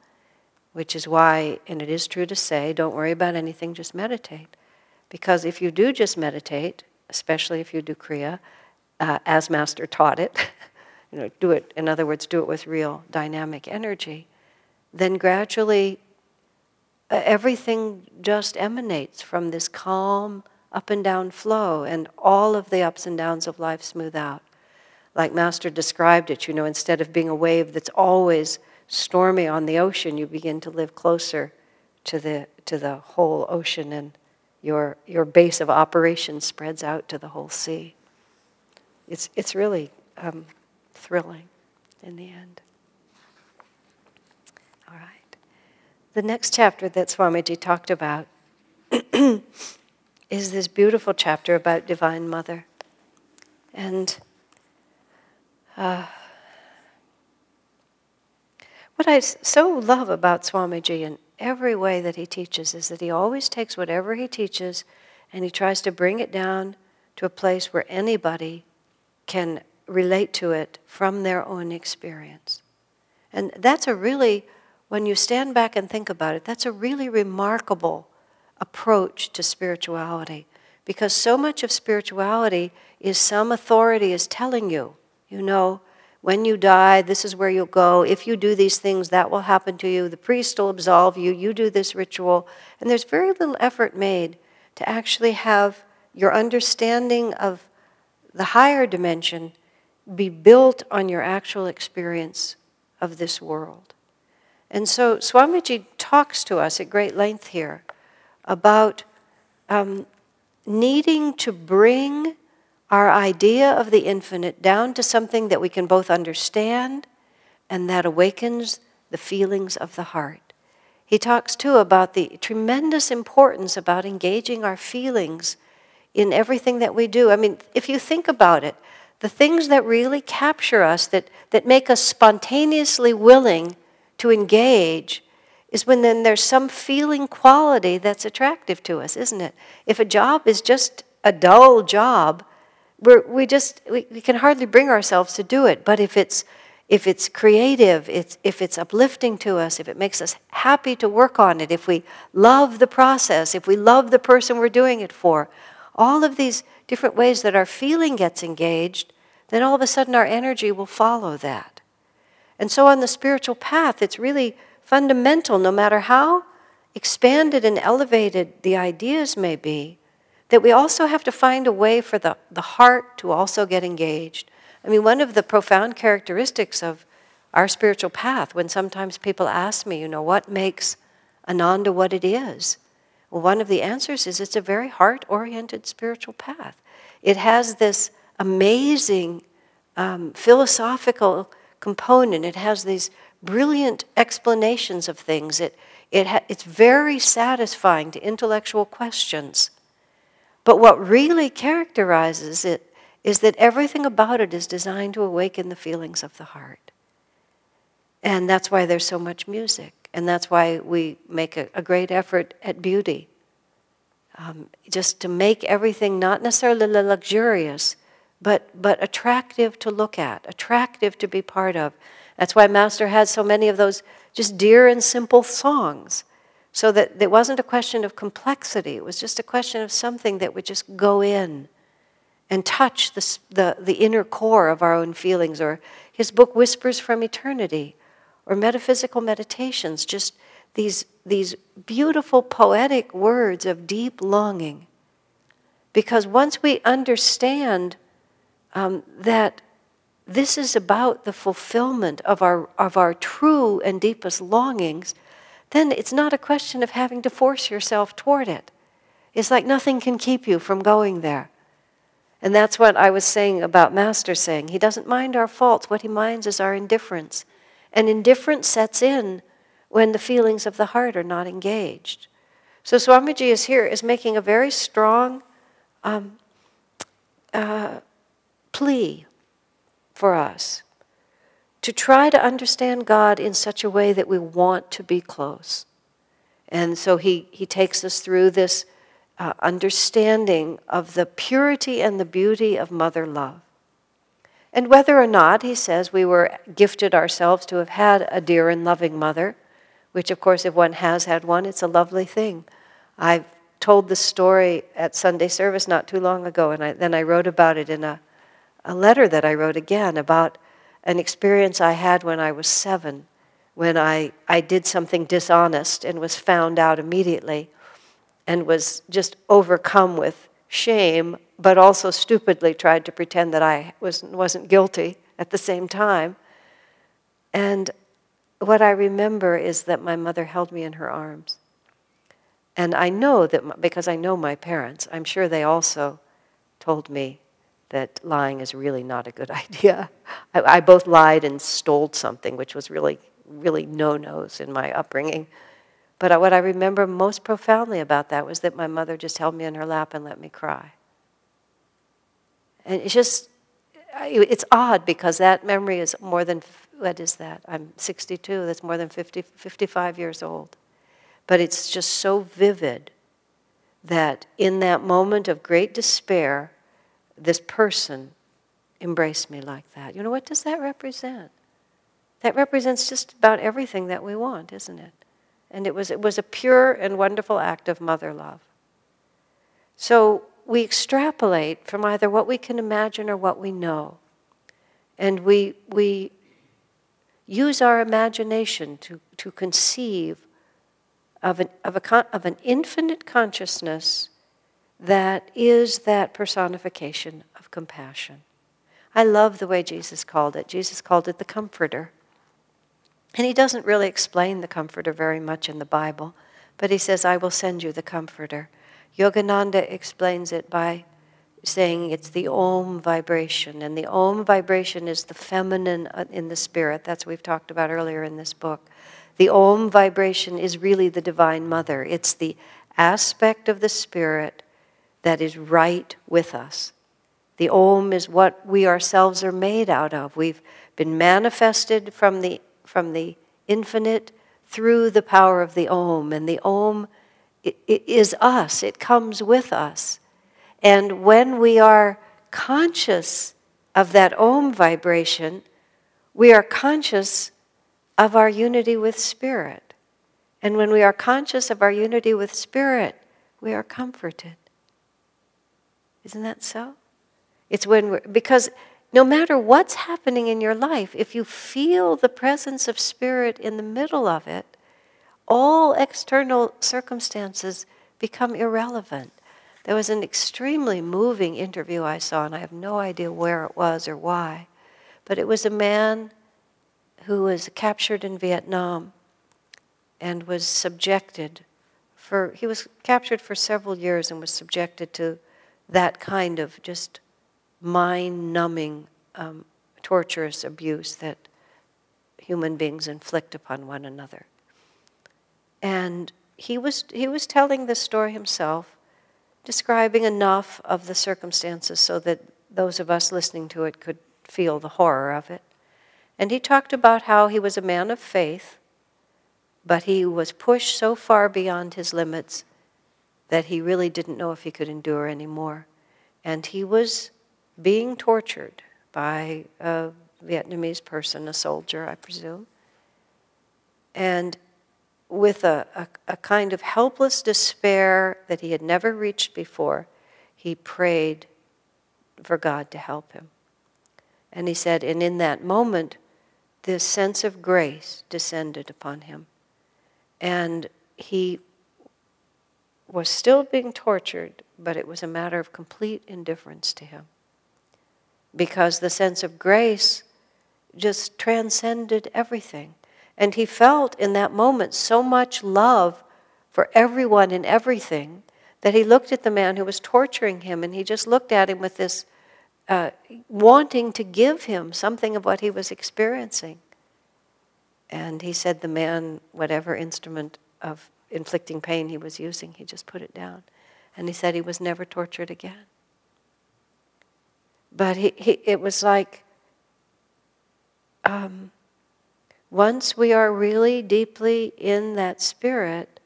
which is why, and it is true to say, don't worry about anything, just meditate. Because if you do just meditate, especially if you do Kriya, uh, as Master taught it, you know, do it, in other words, do it with real dynamic energy, then gradually uh, everything just emanates from this calm, up and down flow, and all of the ups and downs of life smooth out. Like Master described it, you know, instead of being a wave that's always stormy on the ocean, you begin to live closer to the, to the whole ocean, and your, your base of operation spreads out to the whole sea. It's, it's really um, thrilling in the end. All right. The next chapter that Swamiji talked about is this beautiful chapter about Divine Mother. And uh, what I so love about Swamiji in every way that he teaches is that he always takes whatever he teaches and he tries to bring it down to a place where anybody can relate to it from their own experience. And that's a really, when you stand back and think about it, that's a really remarkable approach to spirituality because so much of spirituality is some authority is telling you, you know, when you die, this is where you'll go. If you do these things, that will happen to you. The priest will absolve you. You do this ritual. And there's very little effort made to actually have your understanding of the higher dimension be built on your actual experience of this world. And so Swamiji talks to us at great length here about um, needing to bring our idea of the infinite down to something that we can both understand and that awakens the feelings of the heart. He talks too about the tremendous importance about engaging our feelings in everything that we do. I mean, if you think about it, the things that really capture us, that, that make us spontaneously willing to engage, is when then there's some feeling quality that's attractive to us, isn't it? If a job is just a dull job, we're, we just we, we can hardly bring ourselves to do it. But if it's if it's creative, it's, if it's uplifting to us, if it makes us happy to work on it, if we love the process, if we love the person we're doing it for, all of these different ways that our feeling gets engaged, then all of a sudden our energy will follow that. And so on the spiritual path, it's really fundamental, no matter how expanded and elevated the ideas may be, that we also have to find a way for the, the heart to also get engaged. I mean, one of the profound characteristics of our spiritual path, when sometimes people ask me, you know, what makes Ananda what it is? Well, one of the answers is it's a very heart oriented spiritual path. It has this amazing um, philosophical component, it has these brilliant explanations of things. It, it ha- it's very satisfying to intellectual questions. But what really characterizes it is that everything about it is designed to awaken the feelings of the heart. And that's why there's so much music. And that's why we make a, a great effort at beauty. Um, just to make everything not necessarily luxurious, but, but attractive to look at, attractive to be part of. That's why Master had so many of those just dear and simple songs so that it wasn't a question of complexity, it was just a question of something that would just go in and touch the, the, the inner core of our own feelings. Or his book, Whispers from Eternity, or Metaphysical Meditations, just these, these beautiful poetic words of deep longing. Because once we understand um, that this is about the fulfillment of our, of our true and deepest longings, then it's not a question of having to force yourself toward it. It's like nothing can keep you from going there. And that's what I was saying about Master saying. He doesn't mind our faults, what he minds is our indifference. And indifference sets in when the feelings of the heart are not engaged. So Swamiji is here, is making a very strong um, uh, plea for us to try to understand God in such a way that we want to be close. And so he, he takes us through this uh, understanding of the purity and the beauty of mother love. And whether or not, he says, we were gifted ourselves to have had a dear and loving mother, which, of course, if one has had one, it's a lovely thing. I've told the story at Sunday service not too long ago, and I, then I wrote about it in a, a letter that I wrote again about an experience I had when I was seven, when I, I did something dishonest and was found out immediately and was just overcome with shame, but also stupidly tried to pretend that I was, wasn't guilty at the same time. And what I remember is that my mother held me in her arms. And I know that, because I know my parents, I'm sure they also told me that lying is really not a good idea. I, I both lied and stole something, which was really, really no nos in my upbringing. But what I remember most profoundly about that was that my mother just held me in her lap and let me cry. And it's just, it's odd because that memory is more than, what is that? I'm 62, that's more than 50, 55 years old. But it's just so vivid that in that moment of great despair, this person embraced me like that. You know, what does that represent? That represents just about everything that we want, isn't it? And it was, it was a pure and wonderful act of mother love. So we extrapolate from either what we can imagine or what we know. And we, we use our imagination to, to conceive of an, of, a, of an infinite consciousness that is that personification of compassion. I love the way Jesus called it. Jesus called it the Comforter. And he doesn't really explain the Comforter very much in the Bible, but he says, I will send you the Comforter. Yogananda explains it by saying it's the Om vibration, and the Om vibration is the feminine uh, in the spirit. That's what we've talked about earlier in this book. The Om vibration is really the Divine Mother. It's the aspect of the Spirit that is right with us. The Om is what we ourselves are made out of. We've been manifested from the, from the infinite through the power of the Om, and the Om is us, it comes with us. And when we are conscious of that Om vibration, we are conscious of our unity with Spirit. And when we are conscious of our unity with Spirit, we are comforted. Isn't that so? It's when we're, because no matter what's happening in your life, if you feel the presence of Spirit in the middle of it, all external circumstances become irrelevant. There was an extremely moving interview I saw, and I have no idea where it was or why, but it was a man who was captured in Vietnam and was subjected for, he was captured for several years and was subjected to that kind of just mind numbing, um, torturous abuse that human beings inflict upon one another. And he was, he was telling the story himself, describing enough of the circumstances so that those of us listening to it could feel the horror of it. And he talked about how he was a man of faith, but he was pushed so far beyond his limits that he really didn't know if he could endure anymore. And he was being tortured by a Vietnamese person, a soldier, I presume. And with a, a, a, kind of helpless despair that he had never reached before, he prayed for God to help him. And he said, and in that moment, this sense of grace descended upon him. And he was still being tortured, but it was a matter of complete indifference to him. Because the sense of grace just transcended everything. And he felt in that moment so much love for everyone and everything that he looked at the man who was torturing him and he just looked at him with this uh, wanting to give him something of what he was experiencing. And he said the man, whatever instrument of inflicting pain he was using, he just put it down. And he said he was never tortured again. But he, he, it was like um, once we are really deeply in that spirit,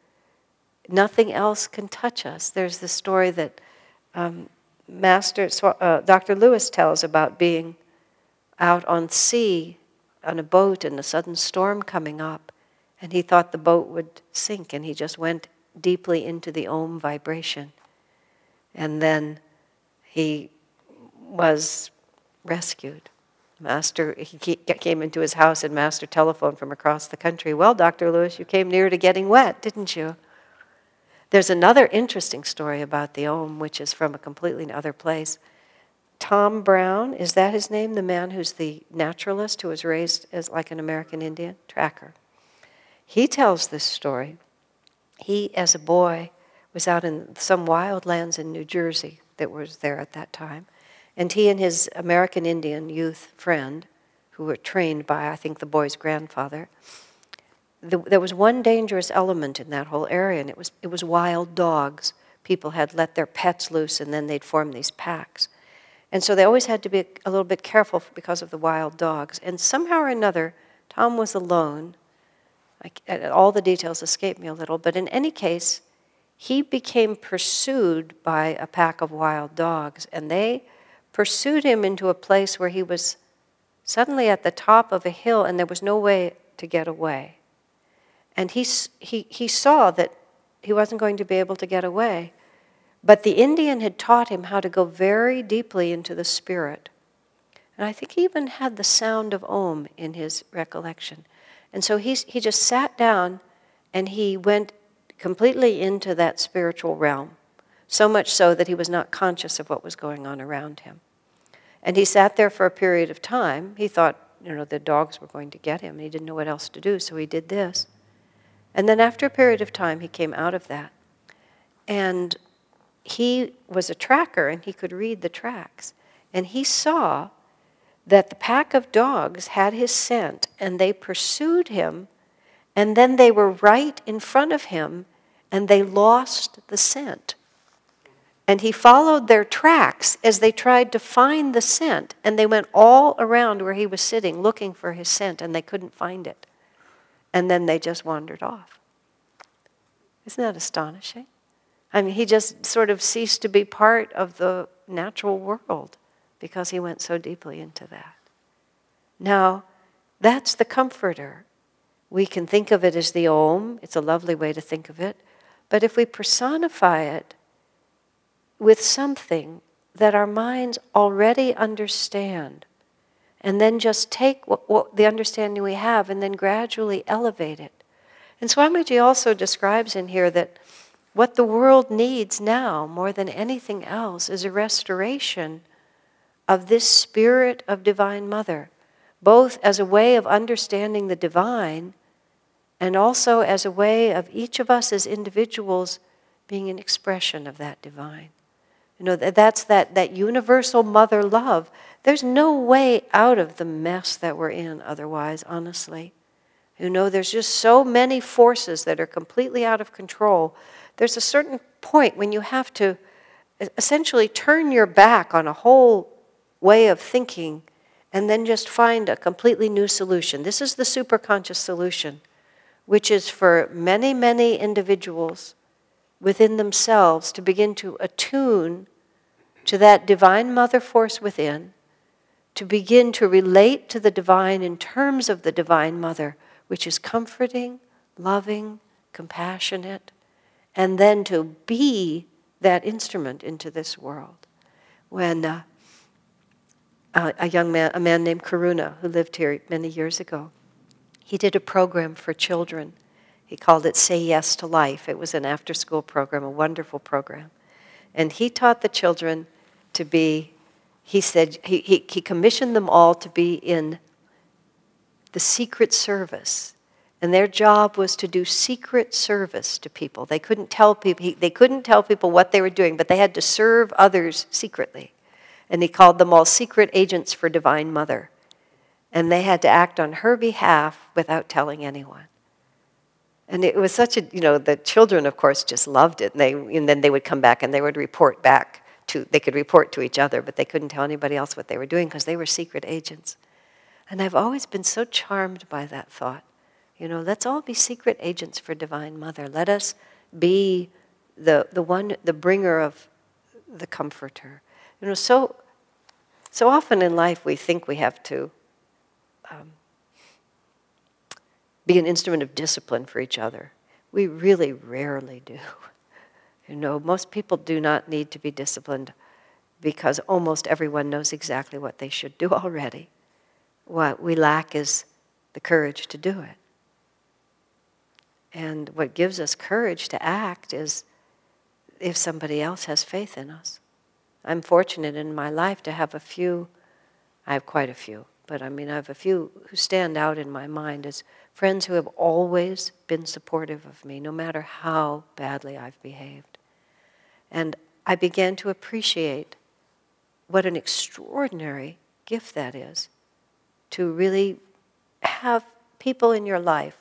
nothing else can touch us. There's the story that um, Master uh, Dr. Lewis tells about being out on sea on a boat and a sudden storm coming up, and he thought the boat would sink, and he just went deeply into the Om vibration. And then he was rescued. Master, he came into his house, and Master telephoned from across the country. Well, Dr. Lewis, you came near to getting wet, didn't you? There's another interesting story about the Om, which is from a completely other place. Tom Brown, is that his name? The man who's the naturalist who was raised as like an American Indian? Tracker. He tells this story. He, as a boy, was out in some wild lands in New Jersey that was there at that time. And he and his American Indian youth friend, who were trained by, I think, the boy's grandfather, the, there was one dangerous element in that whole area, and it was, it was wild dogs. People had let their pets loose, and then they'd form these packs. And so they always had to be a little bit careful because of the wild dogs. And somehow or another, Tom was alone. I, all the details escape me a little, but in any case, he became pursued by a pack of wild dogs, and they pursued him into a place where he was suddenly at the top of a hill and there was no way to get away. And he, he, he saw that he wasn't going to be able to get away. But the Indian had taught him how to go very deeply into the spirit. And I think he even had the sound of Om in his recollection. And so he's, he just sat down and he went completely into that spiritual realm, so much so that he was not conscious of what was going on around him. And he sat there for a period of time. He thought, you know, the dogs were going to get him. And he didn't know what else to do, so he did this. And then after a period of time, he came out of that. And he was a tracker and he could read the tracks. And he saw that the pack of dogs had his scent and they pursued him. And then they were right in front of him and they lost the scent. And he followed their tracks as they tried to find the scent. And they went all around where he was sitting looking for his scent, and they couldn't find it. And then they just wandered off. Isn't that astonishing? I mean, he just sort of ceased to be part of the natural world because he went so deeply into that. Now, that's the comforter. We can think of it as the Om, it's a lovely way to think of it. But if we personify it, with something that our minds already understand, and then just take what, what, the understanding we have and then gradually elevate it. And Swamiji also describes in here that what the world needs now, more than anything else, is a restoration of this spirit of Divine Mother, both as a way of understanding the divine and also as a way of each of us as individuals being an expression of that divine. You know, that's that, that universal mother love. There's no way out of the mess that we're in otherwise, honestly. You know, there's just so many forces that are completely out of control. There's a certain point when you have to essentially turn your back on a whole way of thinking and then just find a completely new solution. This is the superconscious solution, which is for many, many individuals within themselves to begin to attune to that divine mother force within, to begin to relate to the divine in terms of the divine mother, which is comforting, loving, compassionate, and then to be that instrument into this world. When uh, a young man, a man named Karuna, who lived here many years ago, he did a program for children. He called it Say Yes to Life. It was an after school program, a wonderful program. And he taught the children to be, he said, he, he, he commissioned them all to be in the secret service. And their job was to do secret service to people. They couldn't tell people, they couldn't tell people what they were doing, but they had to serve others secretly. And he called them all secret agents for Divine Mother. And they had to act on her behalf without telling anyone. And it was such a, you know, the children, of course, just loved it. And, they, and then they would come back and they would report back to, they could report to each other, but they couldn't tell anybody else what they were doing because they were secret agents. And I've always been so charmed by that thought. You know, let's all be secret agents for Divine Mother. Let us be the, the one, the bringer of the comforter. You know, so, so often in life we think we have to um, be an instrument of discipline for each other. We really rarely do. You know, most people do not need to be disciplined because almost everyone knows exactly what they should do already. What we lack is the courage to do it. And what gives us courage to act is if somebody else has faith in us. I'm fortunate in my life to have a few, I have quite a few, but I mean, I have a few who stand out in my mind as friends who have always been supportive of me, no matter how badly I've behaved. And I began to appreciate what an extraordinary gift that is to really have people in your life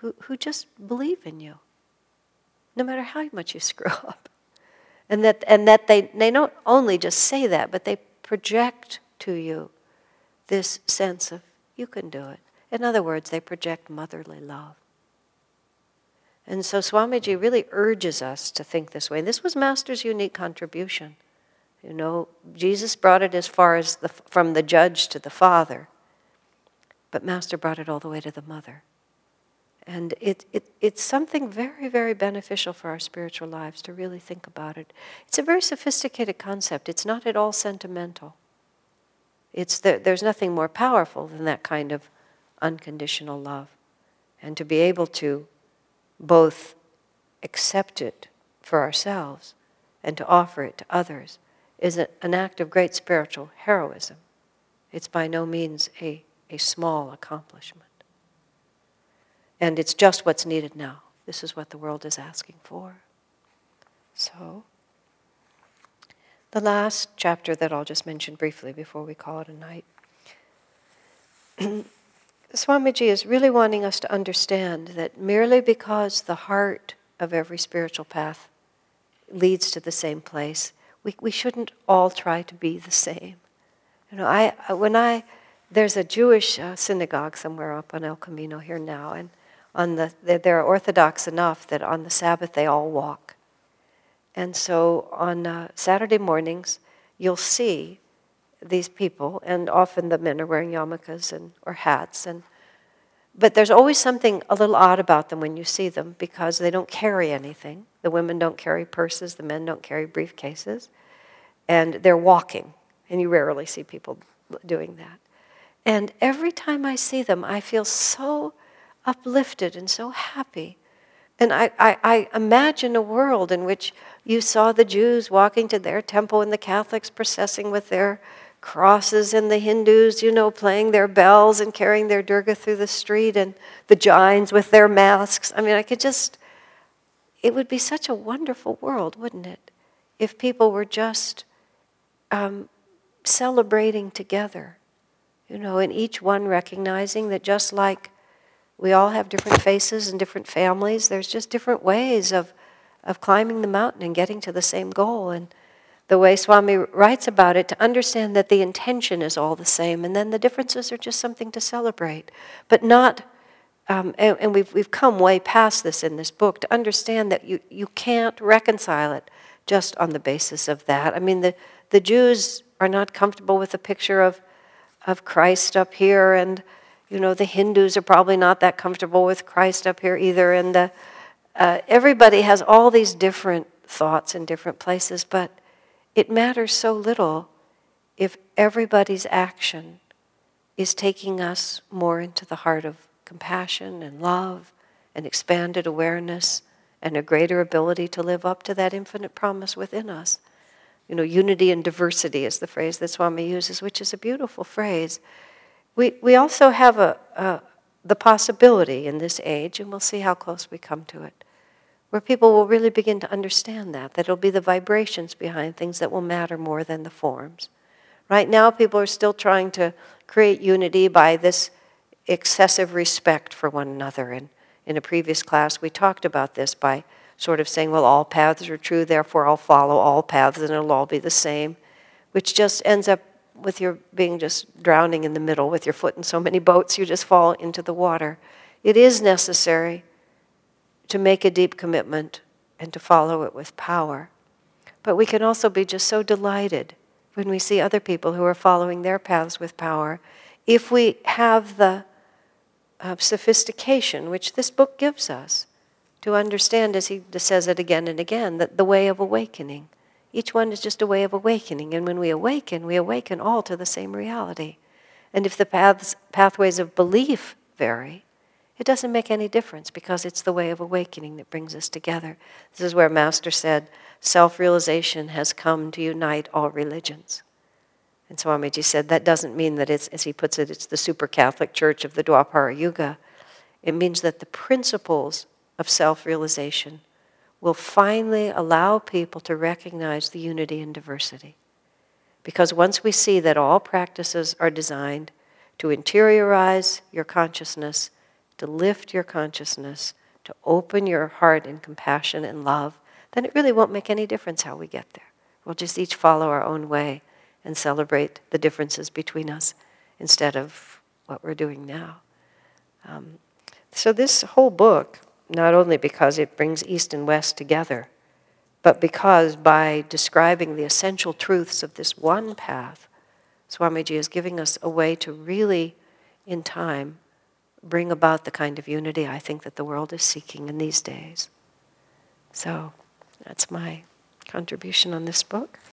who, who just believe in you, no matter how much you screw up. And that, and that they, they don't only just say that, but they project to you this sense of you can do it. In other words, they project motherly love. And so Swamiji really urges us to think this way. And this was Master's unique contribution. You know, Jesus brought it as far as the, from the judge to the father, but Master brought it all the way to the mother. And it, it, it's something very, very beneficial for our spiritual lives to really think about it. It's a very sophisticated concept, it's not at all sentimental. It's the, there's nothing more powerful than that kind of unconditional love. And to be able to both accept it for ourselves and to offer it to others is an act of great spiritual heroism. It's by no means a, a small accomplishment. And it's just what's needed now. This is what the world is asking for. So, the last chapter that I'll just mention briefly before we call it a night. Swamiji is really wanting us to understand that merely because the heart of every spiritual path leads to the same place, we, we shouldn't all try to be the same. You know, I, when I, there's a Jewish uh, synagogue somewhere up on El Camino here now, and on the, they're Orthodox enough that on the Sabbath they all walk. And so on uh, Saturday mornings, you'll see these people, and often the men are wearing yarmulkes and or hats, and but there's always something a little odd about them when you see them because they don't carry anything. The women don't carry purses, the men don't carry briefcases, and they're walking, and you rarely see people doing that. And every time I see them, I feel so uplifted and so happy. And I, I, I imagine a world in which you saw the Jews walking to their temple and the Catholics processing with their crosses and the Hindus, you know, playing their bells and carrying their Durga through the street and the Jains with their masks. I mean, I could just, it would be such a wonderful world, wouldn't it? If people were just um, celebrating together, you know, and each one recognizing that just like we all have different faces and different families, there's just different ways of of climbing the mountain and getting to the same goal. And the way Swami writes about it, to understand that the intention is all the same, and then the differences are just something to celebrate, but not. Um, and, and we've, we've come way past this in this book to understand that you, you can't reconcile it just on the basis of that. I mean, the, the Jews are not comfortable with the picture of, of Christ up here, and you know, the Hindus are probably not that comfortable with Christ up here either, and the uh, everybody has all these different thoughts in different places, but it matters so little if everybody's action is taking us more into the heart of compassion and love and expanded awareness and a greater ability to live up to that infinite promise within us. You know, unity and diversity is the phrase that Swami uses, which is a beautiful phrase. We, we also have a, a, the possibility in this age, and we'll see how close we come to it, where people will really begin to understand that, that it'll be the vibrations behind things that will matter more than the forms. Right now, people are still trying to create unity by this excessive respect for one another. And in a previous class, we talked about this by sort of saying, well, all paths are true, therefore I'll follow all paths and it'll all be the same, which just ends up with your being just drowning in the middle with your foot in so many boats, you just fall into the water. It is necessary to make a deep commitment and to follow it with power. But we can also be just so delighted when we see other people who are following their paths with power if we have the uh, sophistication which this book gives us to understand, as he says it again and again, that the way of awakening. Each one is just a way of awakening. And when we awaken, we awaken all to the same reality. And if the paths, pathways of belief vary, it doesn't make any difference because it's the way of awakening that brings us together. This is where Master said, self realization has come to unite all religions. And Swamiji said that doesn't mean that it's, as he puts it, it's the super Catholic Church of the Dwapara Yuga. It means that the principles of self realization will finally allow people to recognize the unity and diversity. Because once we see that all practices are designed to interiorize your consciousness, to lift your consciousness, to open your heart in compassion and love, then it really won't make any difference how we get there. We'll just each follow our own way and celebrate the differences between us instead of what we're doing now. Um, so, this whole book not only because it brings East and West together, but because by describing the essential truths of this one path, Swamiji is giving us a way to really, in time, bring about the kind of unity I think that the world is seeking in these days. So that's my contribution on this book.